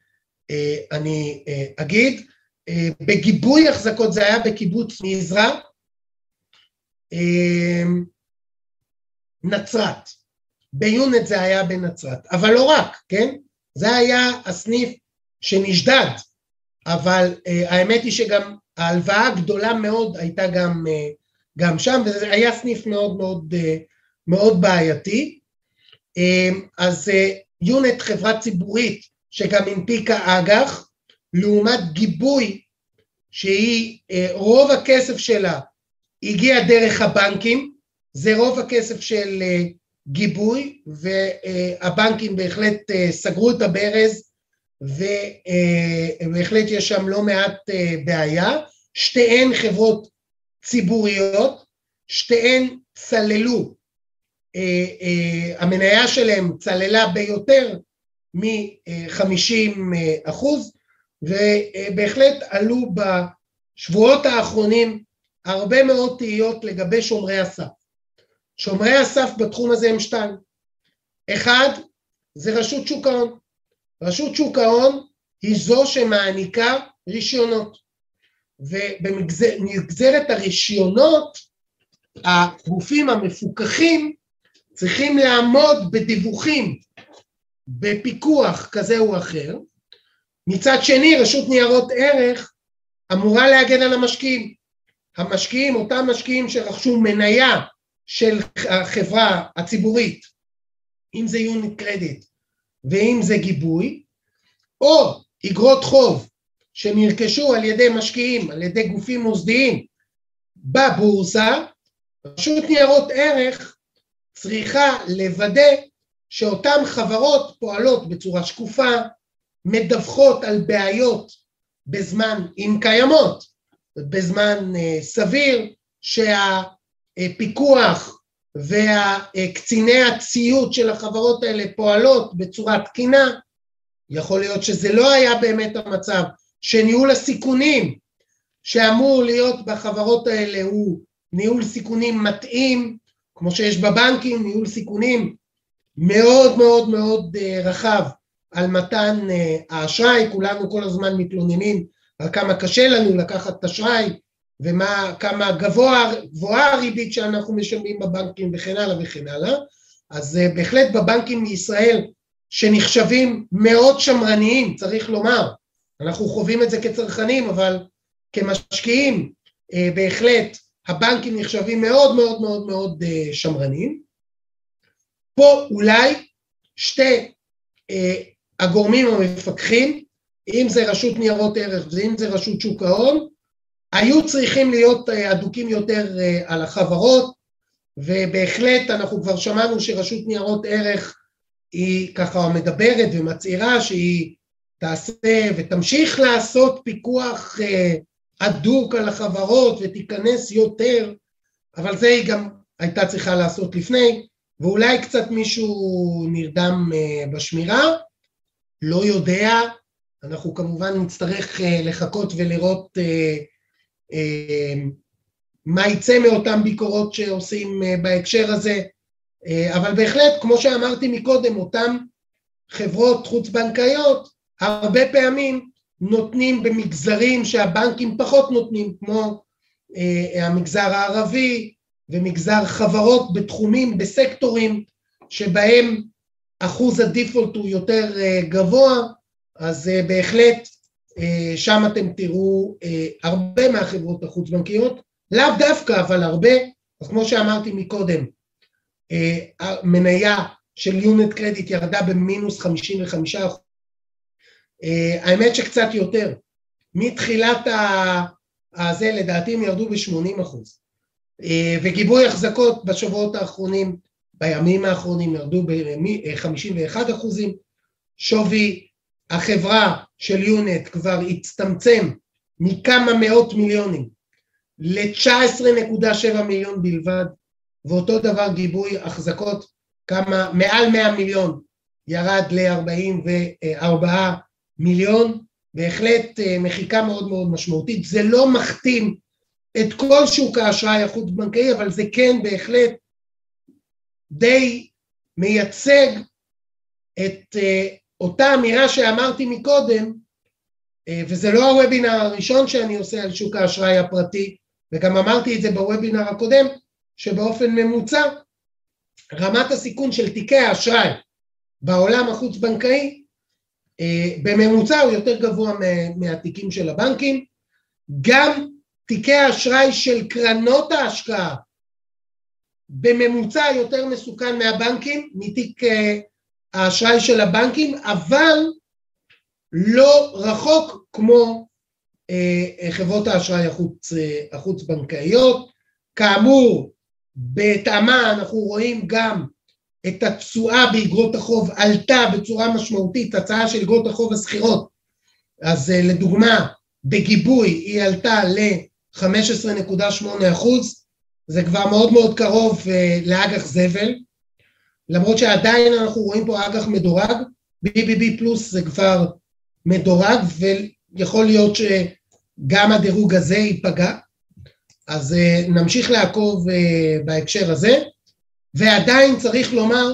אה, אני אה, אגיד. אה, בגיבוי החזקות זה היה בקיבוץ מזרע, נצרת. ביונט זה היה בנצרת, אבל לא רק, כן? זה היה הסניף שנשדד, אבל האמת היא שגם ההלוואה הגדולה מאוד הייתה גם, גם שם, וזה היה סניף מאוד מאוד, מאוד בעייתי. אז יונט חברה ציבורית שגם הנפיקה אג"ח, לעומת גיבוי שהיא, אה, רוב הכסף שלה הגיע דרך הבנקים, זה רוב הכסף של אה, גיבוי, והבנקים בהחלט אה, סגרו את הברז, ובהחלט יש שם לא מעט בעיה. שתיהן חברות ציבוריות, שתיהן צללו, המניה שלהם צללה ביותר מ-50 אחוז, ובהחלט עלו בשבועות האחרונים הרבה מאוד תהיות לגבי שומרי הסף. שומרי הסף בתחום הזה הם שתיים. אחד, זה רשות שוק ההון. רשות שוק ההון היא זו שמעניקה רישיונות. ובנגזרת הרישיונות, הגופים המפוקחים צריכים לעמוד בדיווחים בפיקוח כזה או אחר, מצד שני רשות ניירות ערך אמורה להגן על המשקיעים. המשקיעים, אותם משקיעים שרכשו מניה של החברה הציבורית, אם זה יוניט קרדיט ואם זה גיבוי, או אגרות חוב שנרכשו על ידי משקיעים, על ידי גופים מוסדיים. בבורסה, רשות ניירות ערך צריכה לוודא שאותן חברות פועלות בצורה שקופה, מדווחות על בעיות בזמן, אם קיימות, בזמן uh, סביר, שהפיקוח והקציני הציות של החברות האלה פועלות בצורה תקינה, יכול להיות שזה לא היה באמת המצב, שניהול הסיכונים שאמור להיות בחברות האלה הוא ניהול סיכונים מתאים, כמו שיש בבנקים, ניהול סיכונים מאוד מאוד מאוד אה, רחב על מתן אה, האשראי, כולנו כל הזמן מתלוננים על כמה קשה לנו לקחת את אשראי וכמה גבוה, גבוהה הריבית שאנחנו משלמים בבנקים וכן הלאה וכן הלאה, אז אה, בהחלט בבנקים בישראל שנחשבים מאוד שמרניים, צריך לומר. אנחנו חווים את זה כצרכנים, אבל כמשקיעים אה, בהחלט הבנקים נחשבים מאוד מאוד מאוד מאוד אה, שמרניים. פה אולי שתי אה, הגורמים המפקחים, אם זה רשות ניירות ערך ואם זה רשות שוק ההון, היו צריכים להיות אדוקים יותר על החברות, ובהחלט אנחנו כבר שמענו שרשות ניירות ערך היא ככה מדברת ומצהירה שהיא תעשה ותמשיך לעשות פיקוח הדוק על החברות ותיכנס יותר, אבל זה היא גם הייתה צריכה לעשות לפני, ואולי קצת מישהו נרדם אה, בשמירה, לא יודע, אנחנו כמובן נצטרך אה, לחכות ולראות אה, מה יצא מאותן ביקורות שעושים בהקשר הזה, אבל בהחלט, כמו שאמרתי מקודם, אותן חברות חוץ-בנקאיות, הרבה פעמים נותנים במגזרים שהבנקים פחות נותנים, כמו אה, המגזר הערבי ומגזר חברות בתחומים, בסקטורים שבהם אחוז הדיפולט הוא יותר אה, גבוה, אז אה, בהחלט אה, שם אתם תראו אה, הרבה מהחברות החוץ-בנקיות, לאו דווקא אבל הרבה, אז כמו שאמרתי מקודם, אה, המניה של יונט קרדיט ירדה במינוס 55 אחוז האמת שקצת יותר. מתחילת הזה לדעתי הם ירדו ב-80 אחוז. אה, וגיבוי החזקות בשבועות האחרונים, בימים האחרונים ירדו ב-51 אחוזים. שווי החברה של יונט כבר הצטמצם מכמה מאות מיליונים ל-19.7 מיליון בלבד, ואותו דבר גיבוי החזקות, כמה, מעל 100 מיליון ירד ל-44 מיליון, בהחלט אה, מחיקה מאוד מאוד משמעותית. זה לא מכתים את כל שוק האשראי החוץ-בנקאי, אבל זה כן בהחלט די מייצג את אה, אותה אמירה שאמרתי מקודם, אה, וזה לא הוובינר הראשון שאני עושה על שוק האשראי הפרטי, וגם אמרתי את זה בוובינר הקודם, שבאופן ממוצע רמת הסיכון של תיקי האשראי בעולם החוץ-בנקאי בממוצע הוא יותר גבוה מהתיקים של הבנקים. גם תיקי האשראי של קרנות ההשקעה בממוצע יותר מסוכן מהבנקים, מתיק אה, האשראי של הבנקים, אבל לא רחוק כמו אה, חברות האשראי החוץ, החוץ בנקאיות. כאמור, בטעמה אנחנו רואים גם את התשואה באגרות החוב עלתה בצורה משמעותית, הצעה של אגרות החוב השכירות, אז אה, לדוגמה, בגיבוי היא עלתה ל-15.8 אחוז, זה כבר מאוד מאוד קרוב אה, לאג"ח זבל, למרות שעדיין אנחנו רואים פה אג"ח מדורג, BBB פלוס זה כבר מדורג, ויכול להיות שגם הדירוג הזה ייפגע, אז אה, נמשיך לעקוב בהקשר הזה. ועדיין צריך לומר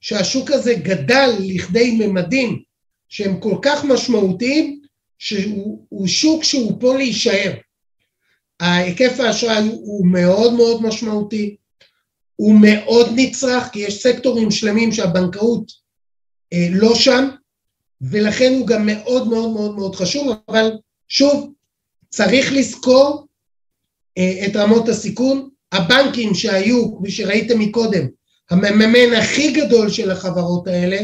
שהשוק הזה גדל לכדי ממדים שהם כל כך משמעותיים, שהוא שוק שהוא פה להישאר. ההיקף האשראי הוא מאוד מאוד משמעותי, הוא מאוד נצרך, כי יש סקטורים שלמים שהבנקאות אה, לא שם, ולכן הוא גם מאוד מאוד מאוד מאוד חשוב, אבל שוב, צריך לזכור אה, את רמות הסיכון, הבנקים שהיו, כפי שראיתם מקודם, המממן הכי גדול של החברות האלה,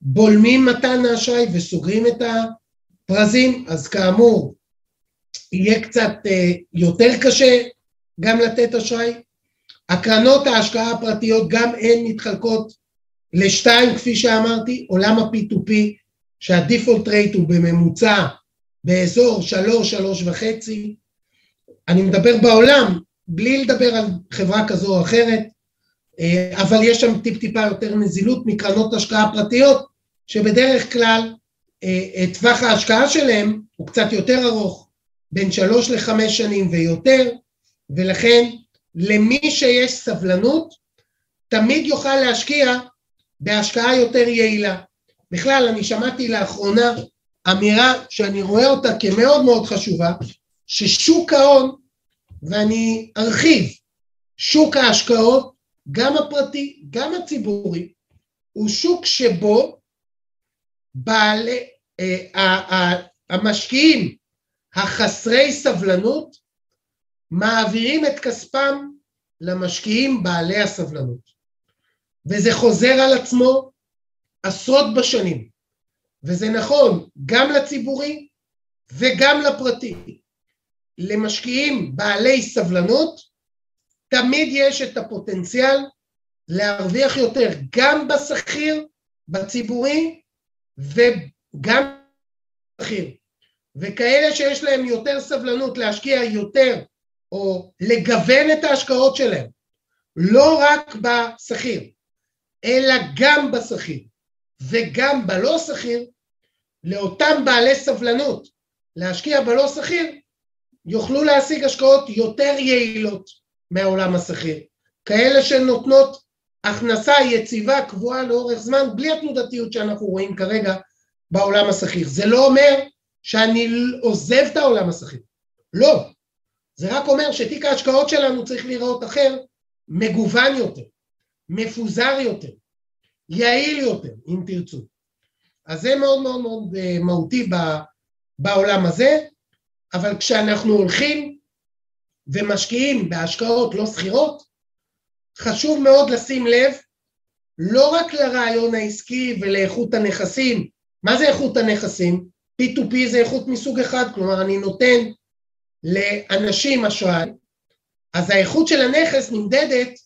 בולמים מתן האשראי וסוגרים את הפרזים, אז כאמור, יהיה קצת אה, יותר קשה גם לתת אשראי. הקרנות ההשקעה הפרטיות גם הן מתחלקות לשתיים, כפי שאמרתי, עולם ה-P2P, שהדיפולט רייט הוא בממוצע באזור שלוש, שלוש וחצי. אני מדבר בעולם, בלי לדבר על חברה כזו או אחרת, אה, אבל יש שם טיפ-טיפה יותר נזילות מקרנות השקעה פרטיות, שבדרך כלל אה, אה, טווח ההשקעה שלהם הוא קצת יותר ארוך, בין שלוש לחמש שנים ויותר, ולכן למי שיש סבלנות, תמיד יוכל להשקיע בהשקעה יותר יעילה. בכלל, אני שמעתי לאחרונה אמירה שאני רואה אותה כמאוד מאוד חשובה, ששוק ההון ואני ארחיב, שוק ההשקעות, גם הפרטי, גם הציבורי, הוא שוק שבו בעלי, אה, המשקיעים החסרי סבלנות מעבירים את כספם למשקיעים בעלי הסבלנות. וזה חוזר על עצמו עשרות בשנים. וזה נכון גם לציבורי וגם לפרטי. למשקיעים בעלי סבלנות תמיד יש את הפוטנציאל להרוויח יותר גם בשכיר, בציבורי וגם בשכיר. וכאלה שיש להם יותר סבלנות להשקיע יותר או לגוון את ההשקעות שלהם, לא רק בשכיר, אלא גם בשכיר וגם בלא שכיר, לאותם בעלי סבלנות להשקיע בלא שכיר, יוכלו להשיג השקעות יותר יעילות מהעולם השכיר, כאלה שנותנות הכנסה יציבה קבועה לאורך זמן בלי התנודתיות שאנחנו רואים כרגע בעולם השכיר. זה לא אומר שאני עוזב את העולם השכיר, לא. זה רק אומר שתיק ההשקעות שלנו צריך להיראות אחר, מגוון יותר, מפוזר יותר, יעיל יותר, אם תרצו. אז זה מאוד מאוד מאוד אה, מהותי בעולם הזה, אבל כשאנחנו הולכים ומשקיעים בהשקעות לא שכירות, חשוב מאוד לשים לב לא רק לרעיון העסקי ולאיכות הנכסים, מה זה איכות הנכסים? P2P זה איכות מסוג אחד, כלומר אני נותן לאנשים אשראי, אז האיכות של הנכס נמדדת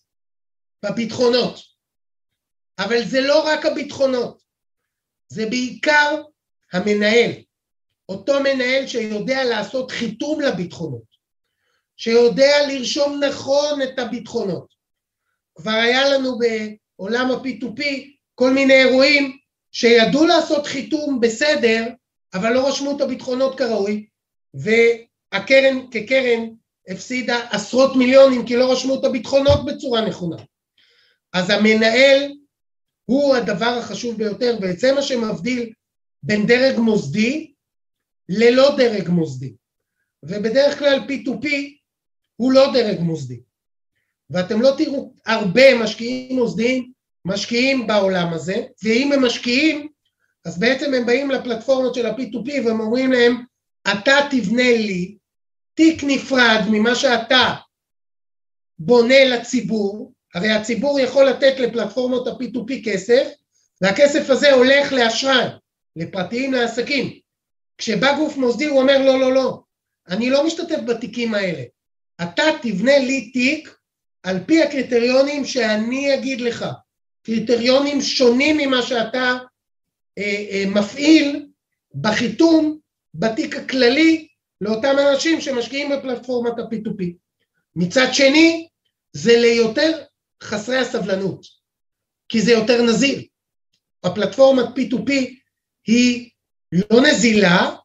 בביטחונות. אבל זה לא רק הביטחונות, זה בעיקר המנהל, אותו מנהל שיודע לעשות חיתום לביטחונות, שיודע לרשום נכון את הביטחונות. כבר היה לנו בעולם ה-P2P כל מיני אירועים שידעו לעשות חיתום בסדר, אבל לא רשמו את הביטחונות כראוי, והקרן כקרן הפסידה עשרות מיליונים כי לא רשמו את הביטחונות בצורה נכונה. אז המנהל הוא הדבר החשוב ביותר, וזה מה שמבדיל בין דרג מוסדי ללא דרג מוסדי. ובדרך כלל P2P הוא לא דרג מוסדי. ואתם לא תראו הרבה משקיעים מוסדיים משקיעים בעולם הזה, ואם הם משקיעים, אז בעצם הם באים לפלטפורמות של ה-P2P והם אומרים להם, אתה תבנה לי תיק נפרד ממה שאתה בונה לציבור, הרי הציבור יכול לתת לפלטפורמות ה-P2P כסף, והכסף הזה הולך לאשראי, לפרטיים, לעסקים. כשבא גוף מוסדי הוא אומר לא, לא, לא, אני לא משתתף בתיקים האלה. אתה תבנה לי תיק על פי הקריטריונים שאני אגיד לך. קריטריונים שונים ממה שאתה אה, אה, מפעיל בחיתום בתיק הכללי לאותם אנשים שמשקיעים בפלטפורמת ה-P2P. מצד שני, זה ליותר חסרי הסבלנות, כי זה יותר נזיל. הפלטפורמת P2P היא לא נזילה,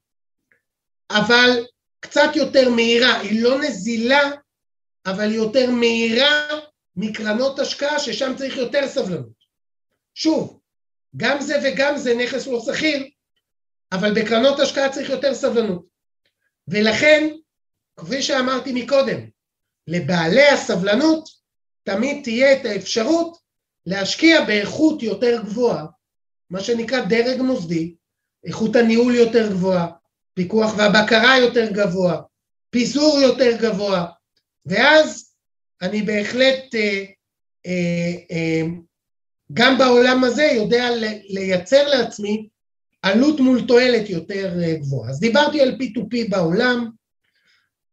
אבל קצת יותר מהירה, היא לא נזילה, אבל יותר מהירה מקרנות השקעה ששם צריך יותר סבלנות. שוב, גם זה וגם זה נכס לא שכיר, אבל בקרנות השקעה צריך יותר סבלנות. ולכן, כפי שאמרתי מקודם, לבעלי הסבלנות תמיד תהיה את האפשרות להשקיע באיכות יותר גבוהה, מה שנקרא דרג מוסדי, איכות הניהול יותר גבוהה, פיקוח והבקרה יותר גבוה, פיזור יותר גבוה, ואז אני בהחלט אה, אה, אה, גם בעולם הזה יודע לייצר לעצמי עלות מול תועלת יותר אה, גבוהה. אז דיברתי על P2P בעולם,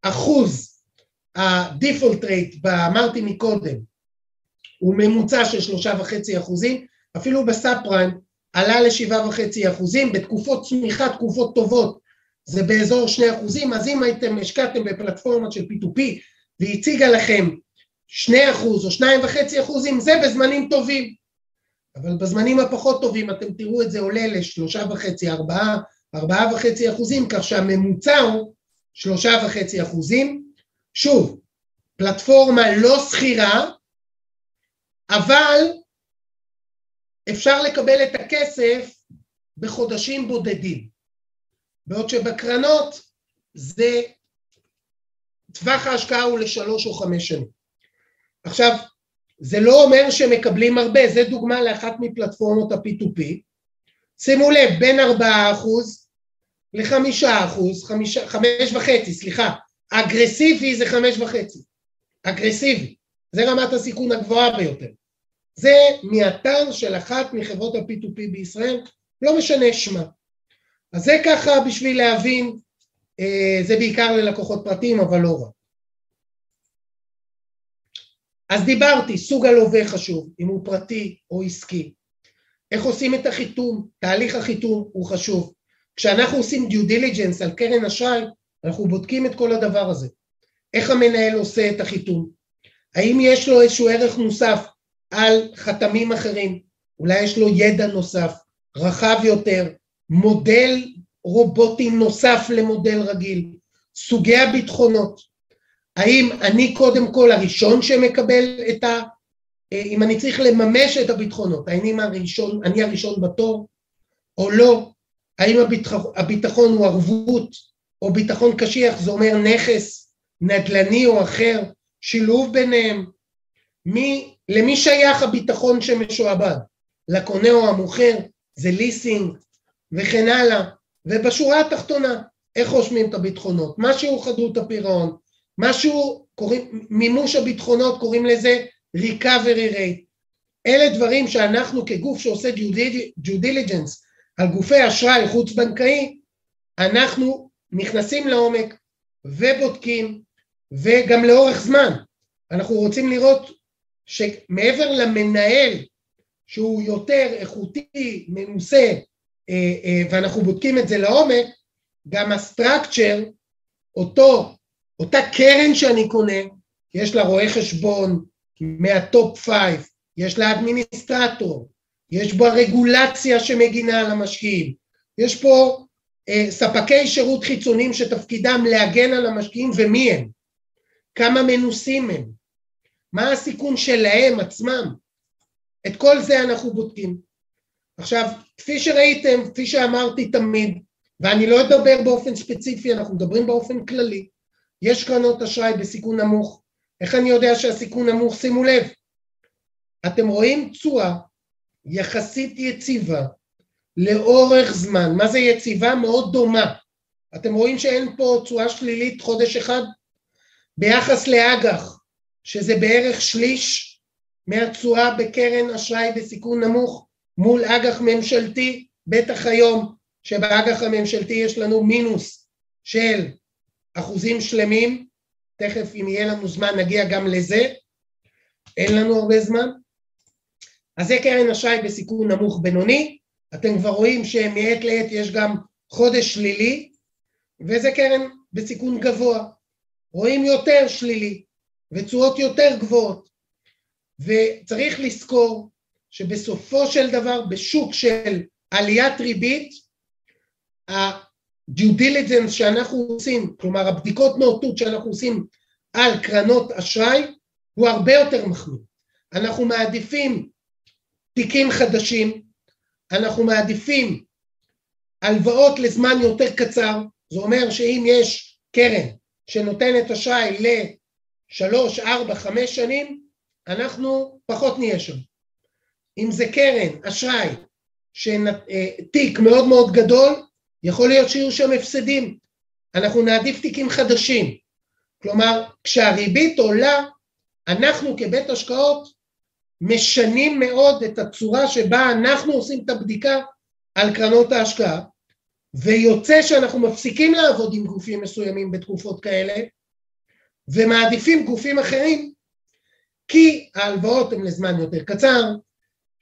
אחוז ה-default rate, אמרתי מקודם, הוא ממוצע של שלושה וחצי אחוזים, אפילו בסאב פריים עלה לשבעה וחצי אחוזים, בתקופות צמיחה, תקופות טובות, זה באזור שני אחוזים, אז אם הייתם, השקעתם בפלטפורמה של P2P והיא הציגה לכם שני אחוז או שניים וחצי אחוזים, זה בזמנים טובים. אבל בזמנים הפחות טובים אתם תראו את זה עולה לשלושה וחצי, ארבעה, ארבעה וחצי אחוזים, כך שהממוצע הוא שלושה וחצי אחוזים. שוב, פלטפורמה לא שכירה, אבל אפשר לקבל את הכסף בחודשים בודדים. בעוד שבקרנות זה טווח ההשקעה הוא לשלוש או חמש שנים. עכשיו, זה לא אומר שמקבלים הרבה, זה דוגמה לאחת מפלטפורמות ה-P2P, שימו לב, בין 4 אחוז ל-5 אחוז, 5 וחצי, סליחה, אגרסיבי זה 5 וחצי, אגרסיבי, זה רמת הסיכון הגבוהה ביותר. זה מאתר של אחת מחברות ה-P2P בישראל, לא משנה שמה. אז זה ככה בשביל להבין, אה, זה בעיקר ללקוחות פרטיים, אבל לא רק. אז דיברתי, סוג הלווה חשוב, אם הוא פרטי או עסקי. איך עושים את החיתום, תהליך החיתום הוא חשוב. כשאנחנו עושים due diligence על קרן אשראי, אנחנו בודקים את כל הדבר הזה. איך המנהל עושה את החיתום? האם יש לו איזשהו ערך מוסף על חתמים אחרים? אולי יש לו ידע נוסף, רחב יותר, מודל רובוטי נוסף למודל רגיל, סוגי הביטחונות, האם אני קודם כל הראשון שמקבל את ה... אה, אם אני צריך לממש את הביטחונות, האם הראשון, אני הראשון בתור או לא, האם הביטחון, הביטחון הוא ערבות או ביטחון קשיח, זה אומר נכס נדל"ני או אחר, שילוב ביניהם, מי, למי שייך הביטחון שמשועבד, לקונה או המוכר, זה ליסינג? וכן הלאה, ובשורה התחתונה, איך רושמים את הביטחונות, מה שיעור חדות הפירעון, משהו, קוראים, מימוש הביטחונות קוראים לזה recovery rate. אלה דברים שאנחנו כגוף שעושה due diligence על גופי אשראי חוץ בנקאי, אנחנו נכנסים לעומק ובודקים וגם לאורך זמן. אנחנו רוצים לראות שמעבר למנהל שהוא יותר איכותי, מנוסה, אה, אה, ואנחנו בודקים את זה לעומק, גם הסטרקצ'ר, אותו אותה קרן שאני קונה, יש לה רואה חשבון מה top five, יש לה אדמיניסטרטור, יש בה רגולציה שמגינה על המשקיעים, יש פה אה, ספקי שירות חיצוניים שתפקידם להגן על המשקיעים ומי הם, כמה מנוסים הם, מה הסיכון שלהם עצמם, את כל זה אנחנו בודקים. עכשיו, כפי שראיתם, כפי שאמרתי תמיד, ואני לא אדבר באופן ספציפי, אנחנו מדברים באופן כללי, יש קרנות אשראי בסיכון נמוך. איך אני יודע שהסיכון נמוך? שימו לב, אתם רואים תשואה יחסית יציבה לאורך זמן. מה זה יציבה? מאוד דומה. אתם רואים שאין פה תשואה שלילית חודש אחד? ביחס לאג"ח, שזה בערך שליש מהתשואה בקרן אשראי בסיכון נמוך מול אג"ח ממשלתי, בטח היום שבאג"ח הממשלתי יש לנו מינוס של אחוזים שלמים, תכף אם יהיה לנו זמן נגיע גם לזה, אין לנו הרבה זמן. אז זה קרן אשראי בסיכון נמוך בינוני, אתם כבר רואים שמעת לעת יש גם חודש שלילי, וזה קרן בסיכון גבוה, רואים יותר שלילי ותשואות יותר גבוהות, וצריך לזכור שבסופו של דבר בשוק של עליית ריבית, דיו דיליג'נס שאנחנו עושים, כלומר הבדיקות נאותות שאנחנו עושים על קרנות אשראי, הוא הרבה יותר מחמיר. אנחנו מעדיפים תיקים חדשים, אנחנו מעדיפים הלוואות לזמן יותר קצר, זה אומר שאם יש קרן שנותנת אשראי לשלוש, ארבע, חמש שנים, אנחנו פחות נהיה שם. אם זה קרן, אשראי, שתיק מאוד מאוד גדול, יכול להיות שיהיו שם הפסדים, אנחנו נעדיף תיקים חדשים. כלומר, כשהריבית עולה, אנחנו כבית השקעות משנים מאוד את הצורה שבה אנחנו עושים את הבדיקה על קרנות ההשקעה, ויוצא שאנחנו מפסיקים לעבוד עם גופים מסוימים בתקופות כאלה, ומעדיפים גופים אחרים, כי ההלוואות הן לזמן יותר קצר,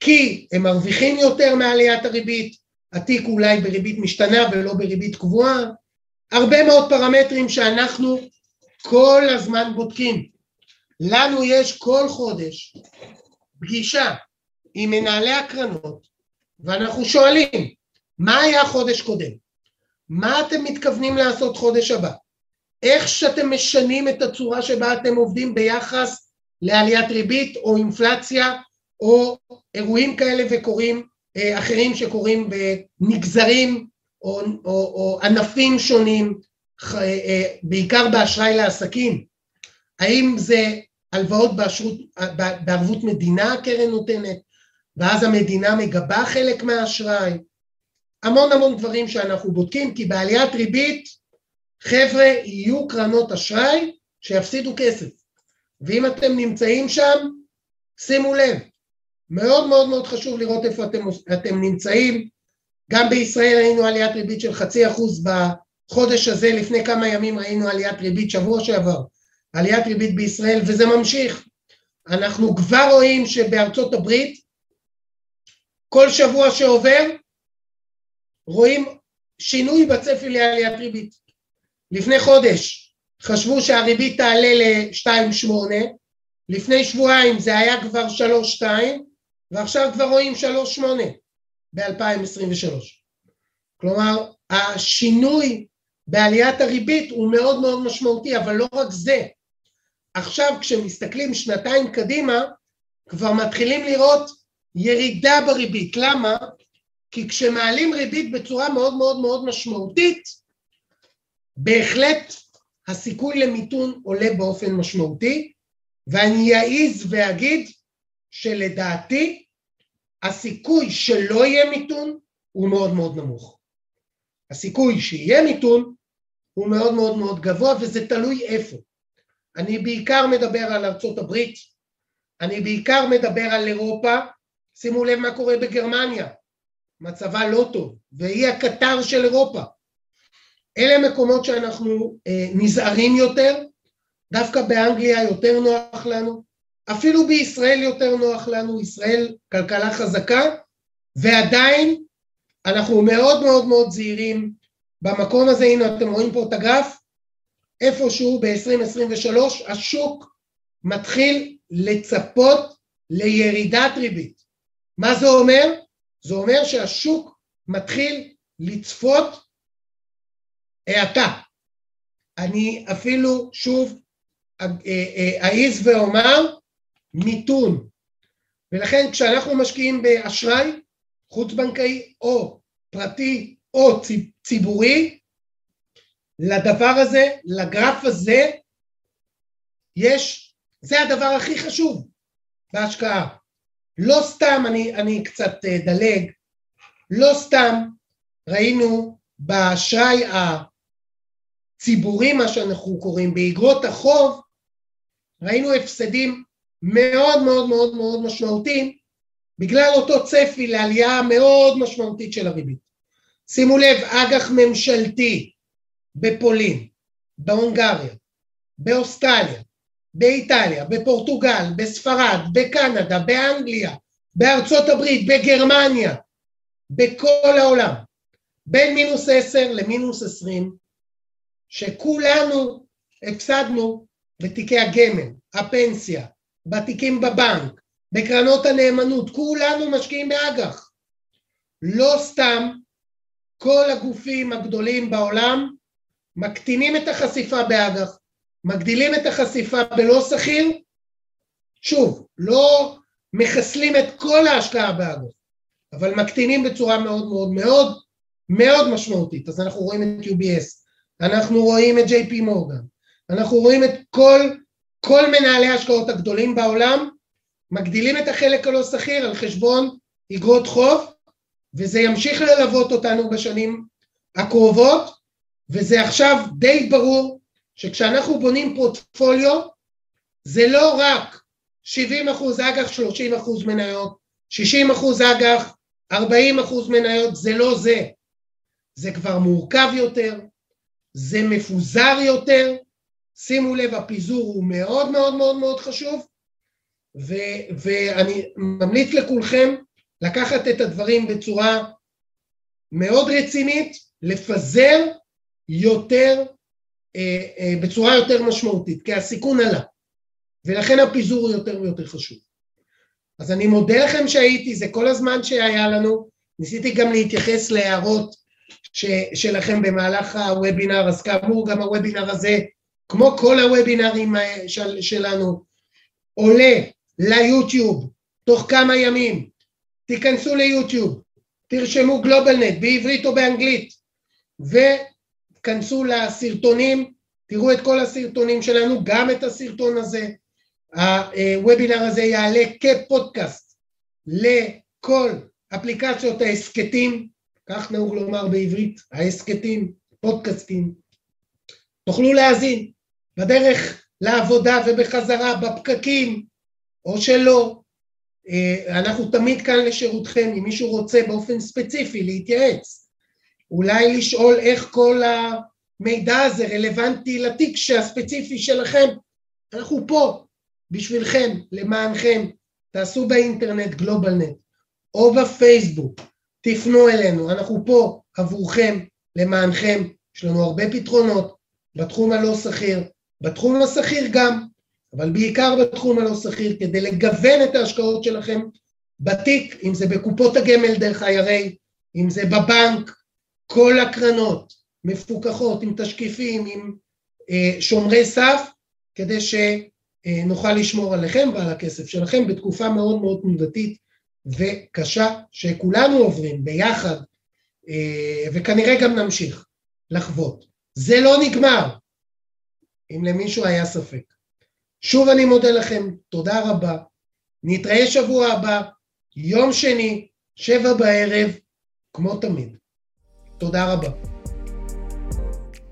כי הם מרוויחים יותר מעליית הריבית, התיק אולי בריבית משתנה ולא בריבית קבועה, הרבה מאוד פרמטרים שאנחנו כל הזמן בודקים. לנו יש כל חודש פגישה עם מנהלי הקרנות ואנחנו שואלים, מה היה חודש קודם? מה אתם מתכוונים לעשות חודש הבא? איך שאתם משנים את הצורה שבה אתם עובדים ביחס לעליית ריבית או אינפלציה או אירועים כאלה וקורים אה, אחרים שקורים במגזרים או, או, או ענפים שונים, אה, בעיקר באשראי לעסקים. האם זה הלוואות באשרות, בערבות מדינה הקרן נותנת, ואז המדינה מגבה חלק מהאשראי? המון המון דברים שאנחנו בודקים, כי בעליית ריבית, חבר'ה, יהיו קרנות אשראי שיפסידו כסף. ואם אתם נמצאים שם, שימו לב, מאוד מאוד מאוד חשוב לראות איפה אתם, אתם נמצאים. גם בישראל היינו עליית ריבית של חצי אחוז בחודש הזה, לפני כמה ימים ראינו עליית ריבית, שבוע שעבר, עליית ריבית בישראל, וזה ממשיך. אנחנו כבר רואים שבארצות הברית, כל שבוע שעובר, רואים שינוי בצפי לעליית ריבית. לפני חודש חשבו שהריבית תעלה ל-2.8, לפני שבועיים זה היה כבר 3.2, ועכשיו כבר רואים 3.8 ב-2023. כלומר, השינוי בעליית הריבית הוא מאוד מאוד משמעותי, אבל לא רק זה. עכשיו כשמסתכלים שנתיים קדימה, כבר מתחילים לראות ירידה בריבית. למה? כי כשמעלים ריבית בצורה מאוד מאוד מאוד משמעותית, בהחלט הסיכוי למיתון עולה באופן משמעותי, ואני אעז ואגיד שלדעתי הסיכוי שלא יהיה מיתון הוא מאוד מאוד נמוך. הסיכוי שיהיה מיתון הוא מאוד מאוד מאוד גבוה וזה תלוי איפה. אני בעיקר מדבר על ארצות הברית, אני בעיקר מדבר על אירופה, שימו לב מה קורה בגרמניה, מצבה לא טוב, והיא הקטר של אירופה. אלה מקומות שאנחנו אה, נזהרים יותר, דווקא באנגליה יותר נוח לנו, אפילו בישראל יותר נוח לנו, ישראל כלכלה חזקה, ועדיין אנחנו מאוד מאוד מאוד זהירים. במקום הזה, הנה אתם רואים פה את הגרף, איפשהו ב-2023 השוק מתחיל לצפות לירידת ריבית. מה זה אומר? זה אומר שהשוק מתחיל לצפות האטה. אני אפילו שוב אה, אה, אעז ואומר מיתון. ולכן כשאנחנו משקיעים באשראי חוץ בנקאי או פרטי או ציבורי, לדבר הזה, לגרף הזה, יש, זה הדבר הכי חשוב בהשקעה. לא סתם, אני, אני קצת אה, דלג, לא סתם ראינו באשראי הציבורי, מה שאנחנו קוראים, באגרות החוב, ראינו הפסדים מאוד מאוד מאוד מאוד משמעותיים בגלל אותו צפי לעלייה מאוד משמעותית של הריבית. שימו לב, אג"ח ממשלתי בפולין, בהונגריה, באוסטרליה, באיטליה, בפורטוגל, בספרד, בקנדה, באנגליה, בארצות הברית, בגרמניה, בכל העולם, בין מינוס עשר למינוס עשרים, שכולנו הפסדנו בתיקי הגמל, הפנסיה, בתיקים בבנק, בקרנות הנאמנות, כולנו משקיעים באג"ח. לא סתם כל הגופים הגדולים בעולם מקטינים את החשיפה באג"ח, מגדילים את החשיפה בלא שכיר, שוב, לא מחסלים את כל ההשקעה באג"ח, אבל מקטינים בצורה מאוד מאוד מאוד מאוד משמעותית. אז אנחנו רואים את UBS, אנחנו רואים את JP מורגן, אנחנו רואים את כל כל מנהלי ההשקעות הגדולים בעולם מגדילים את החלק הלא שכיר על חשבון אגרות חוב וזה ימשיך ללוות אותנו בשנים הקרובות וזה עכשיו די ברור שכשאנחנו בונים פורטפוליו זה לא רק 70 אחוז אג"ח, 30 אחוז מניות, 60 אחוז אג"ח, 40 אחוז מניות, זה לא זה. זה כבר מורכב יותר, זה מפוזר יותר, שימו לב, הפיזור הוא מאוד מאוד מאוד מאוד חשוב, ו, ואני ממליץ לכולכם לקחת את הדברים בצורה מאוד רצינית, לפזר יותר, אה, אה, בצורה יותר משמעותית, כי הסיכון עלה, ולכן הפיזור הוא יותר ויותר חשוב. אז אני מודה לכם שהייתי, זה כל הזמן שהיה לנו, ניסיתי גם להתייחס להערות ש, שלכם במהלך הוובינר, אז כאמור גם הוובינר הזה כמו כל הוובינרים של, שלנו, עולה ליוטיוב תוך כמה ימים. תיכנסו ליוטיוב, תרשמו גלובלנט בעברית או באנגלית וכנסו לסרטונים, תראו את כל הסרטונים שלנו, גם את הסרטון הזה. הוובינר הזה יעלה כפודקאסט לכל אפליקציות ההסכתים, כך נהוג לומר בעברית, ההסכתים, פודקאסטים, תוכלו להאזין בדרך לעבודה ובחזרה, בפקקים, או שלא. אה, אנחנו תמיד כאן לשירותכם, אם מישהו רוצה באופן ספציפי להתייעץ, אולי לשאול איך כל המידע הזה רלוונטי לתיק הספציפי שלכם, אנחנו פה בשבילכם, למענכם, תעשו באינטרנט גלובלנט או בפייסבוק, תפנו אלינו, אנחנו פה עבורכם, למענכם, יש לנו הרבה פתרונות בתחום הלא שכיר, בתחום השכיר גם, אבל בעיקר בתחום הלא שכיר, כדי לגוון את ההשקעות שלכם בתיק, אם זה בקופות הגמל דרך IRA, אם זה בבנק, כל הקרנות מפוקחות עם תשקיפים, עם אה, שומרי סף, כדי שנוכל לשמור עליכם ועל הכסף שלכם בתקופה מאוד מאוד תנודתית וקשה שכולנו עוברים ביחד, אה, וכנראה גם נמשיך לחוות. זה לא נגמר, אם למישהו היה ספק. שוב אני מודה לכם, תודה רבה. נתראה שבוע הבא, יום שני, שבע בערב, כמו תמיד. תודה רבה.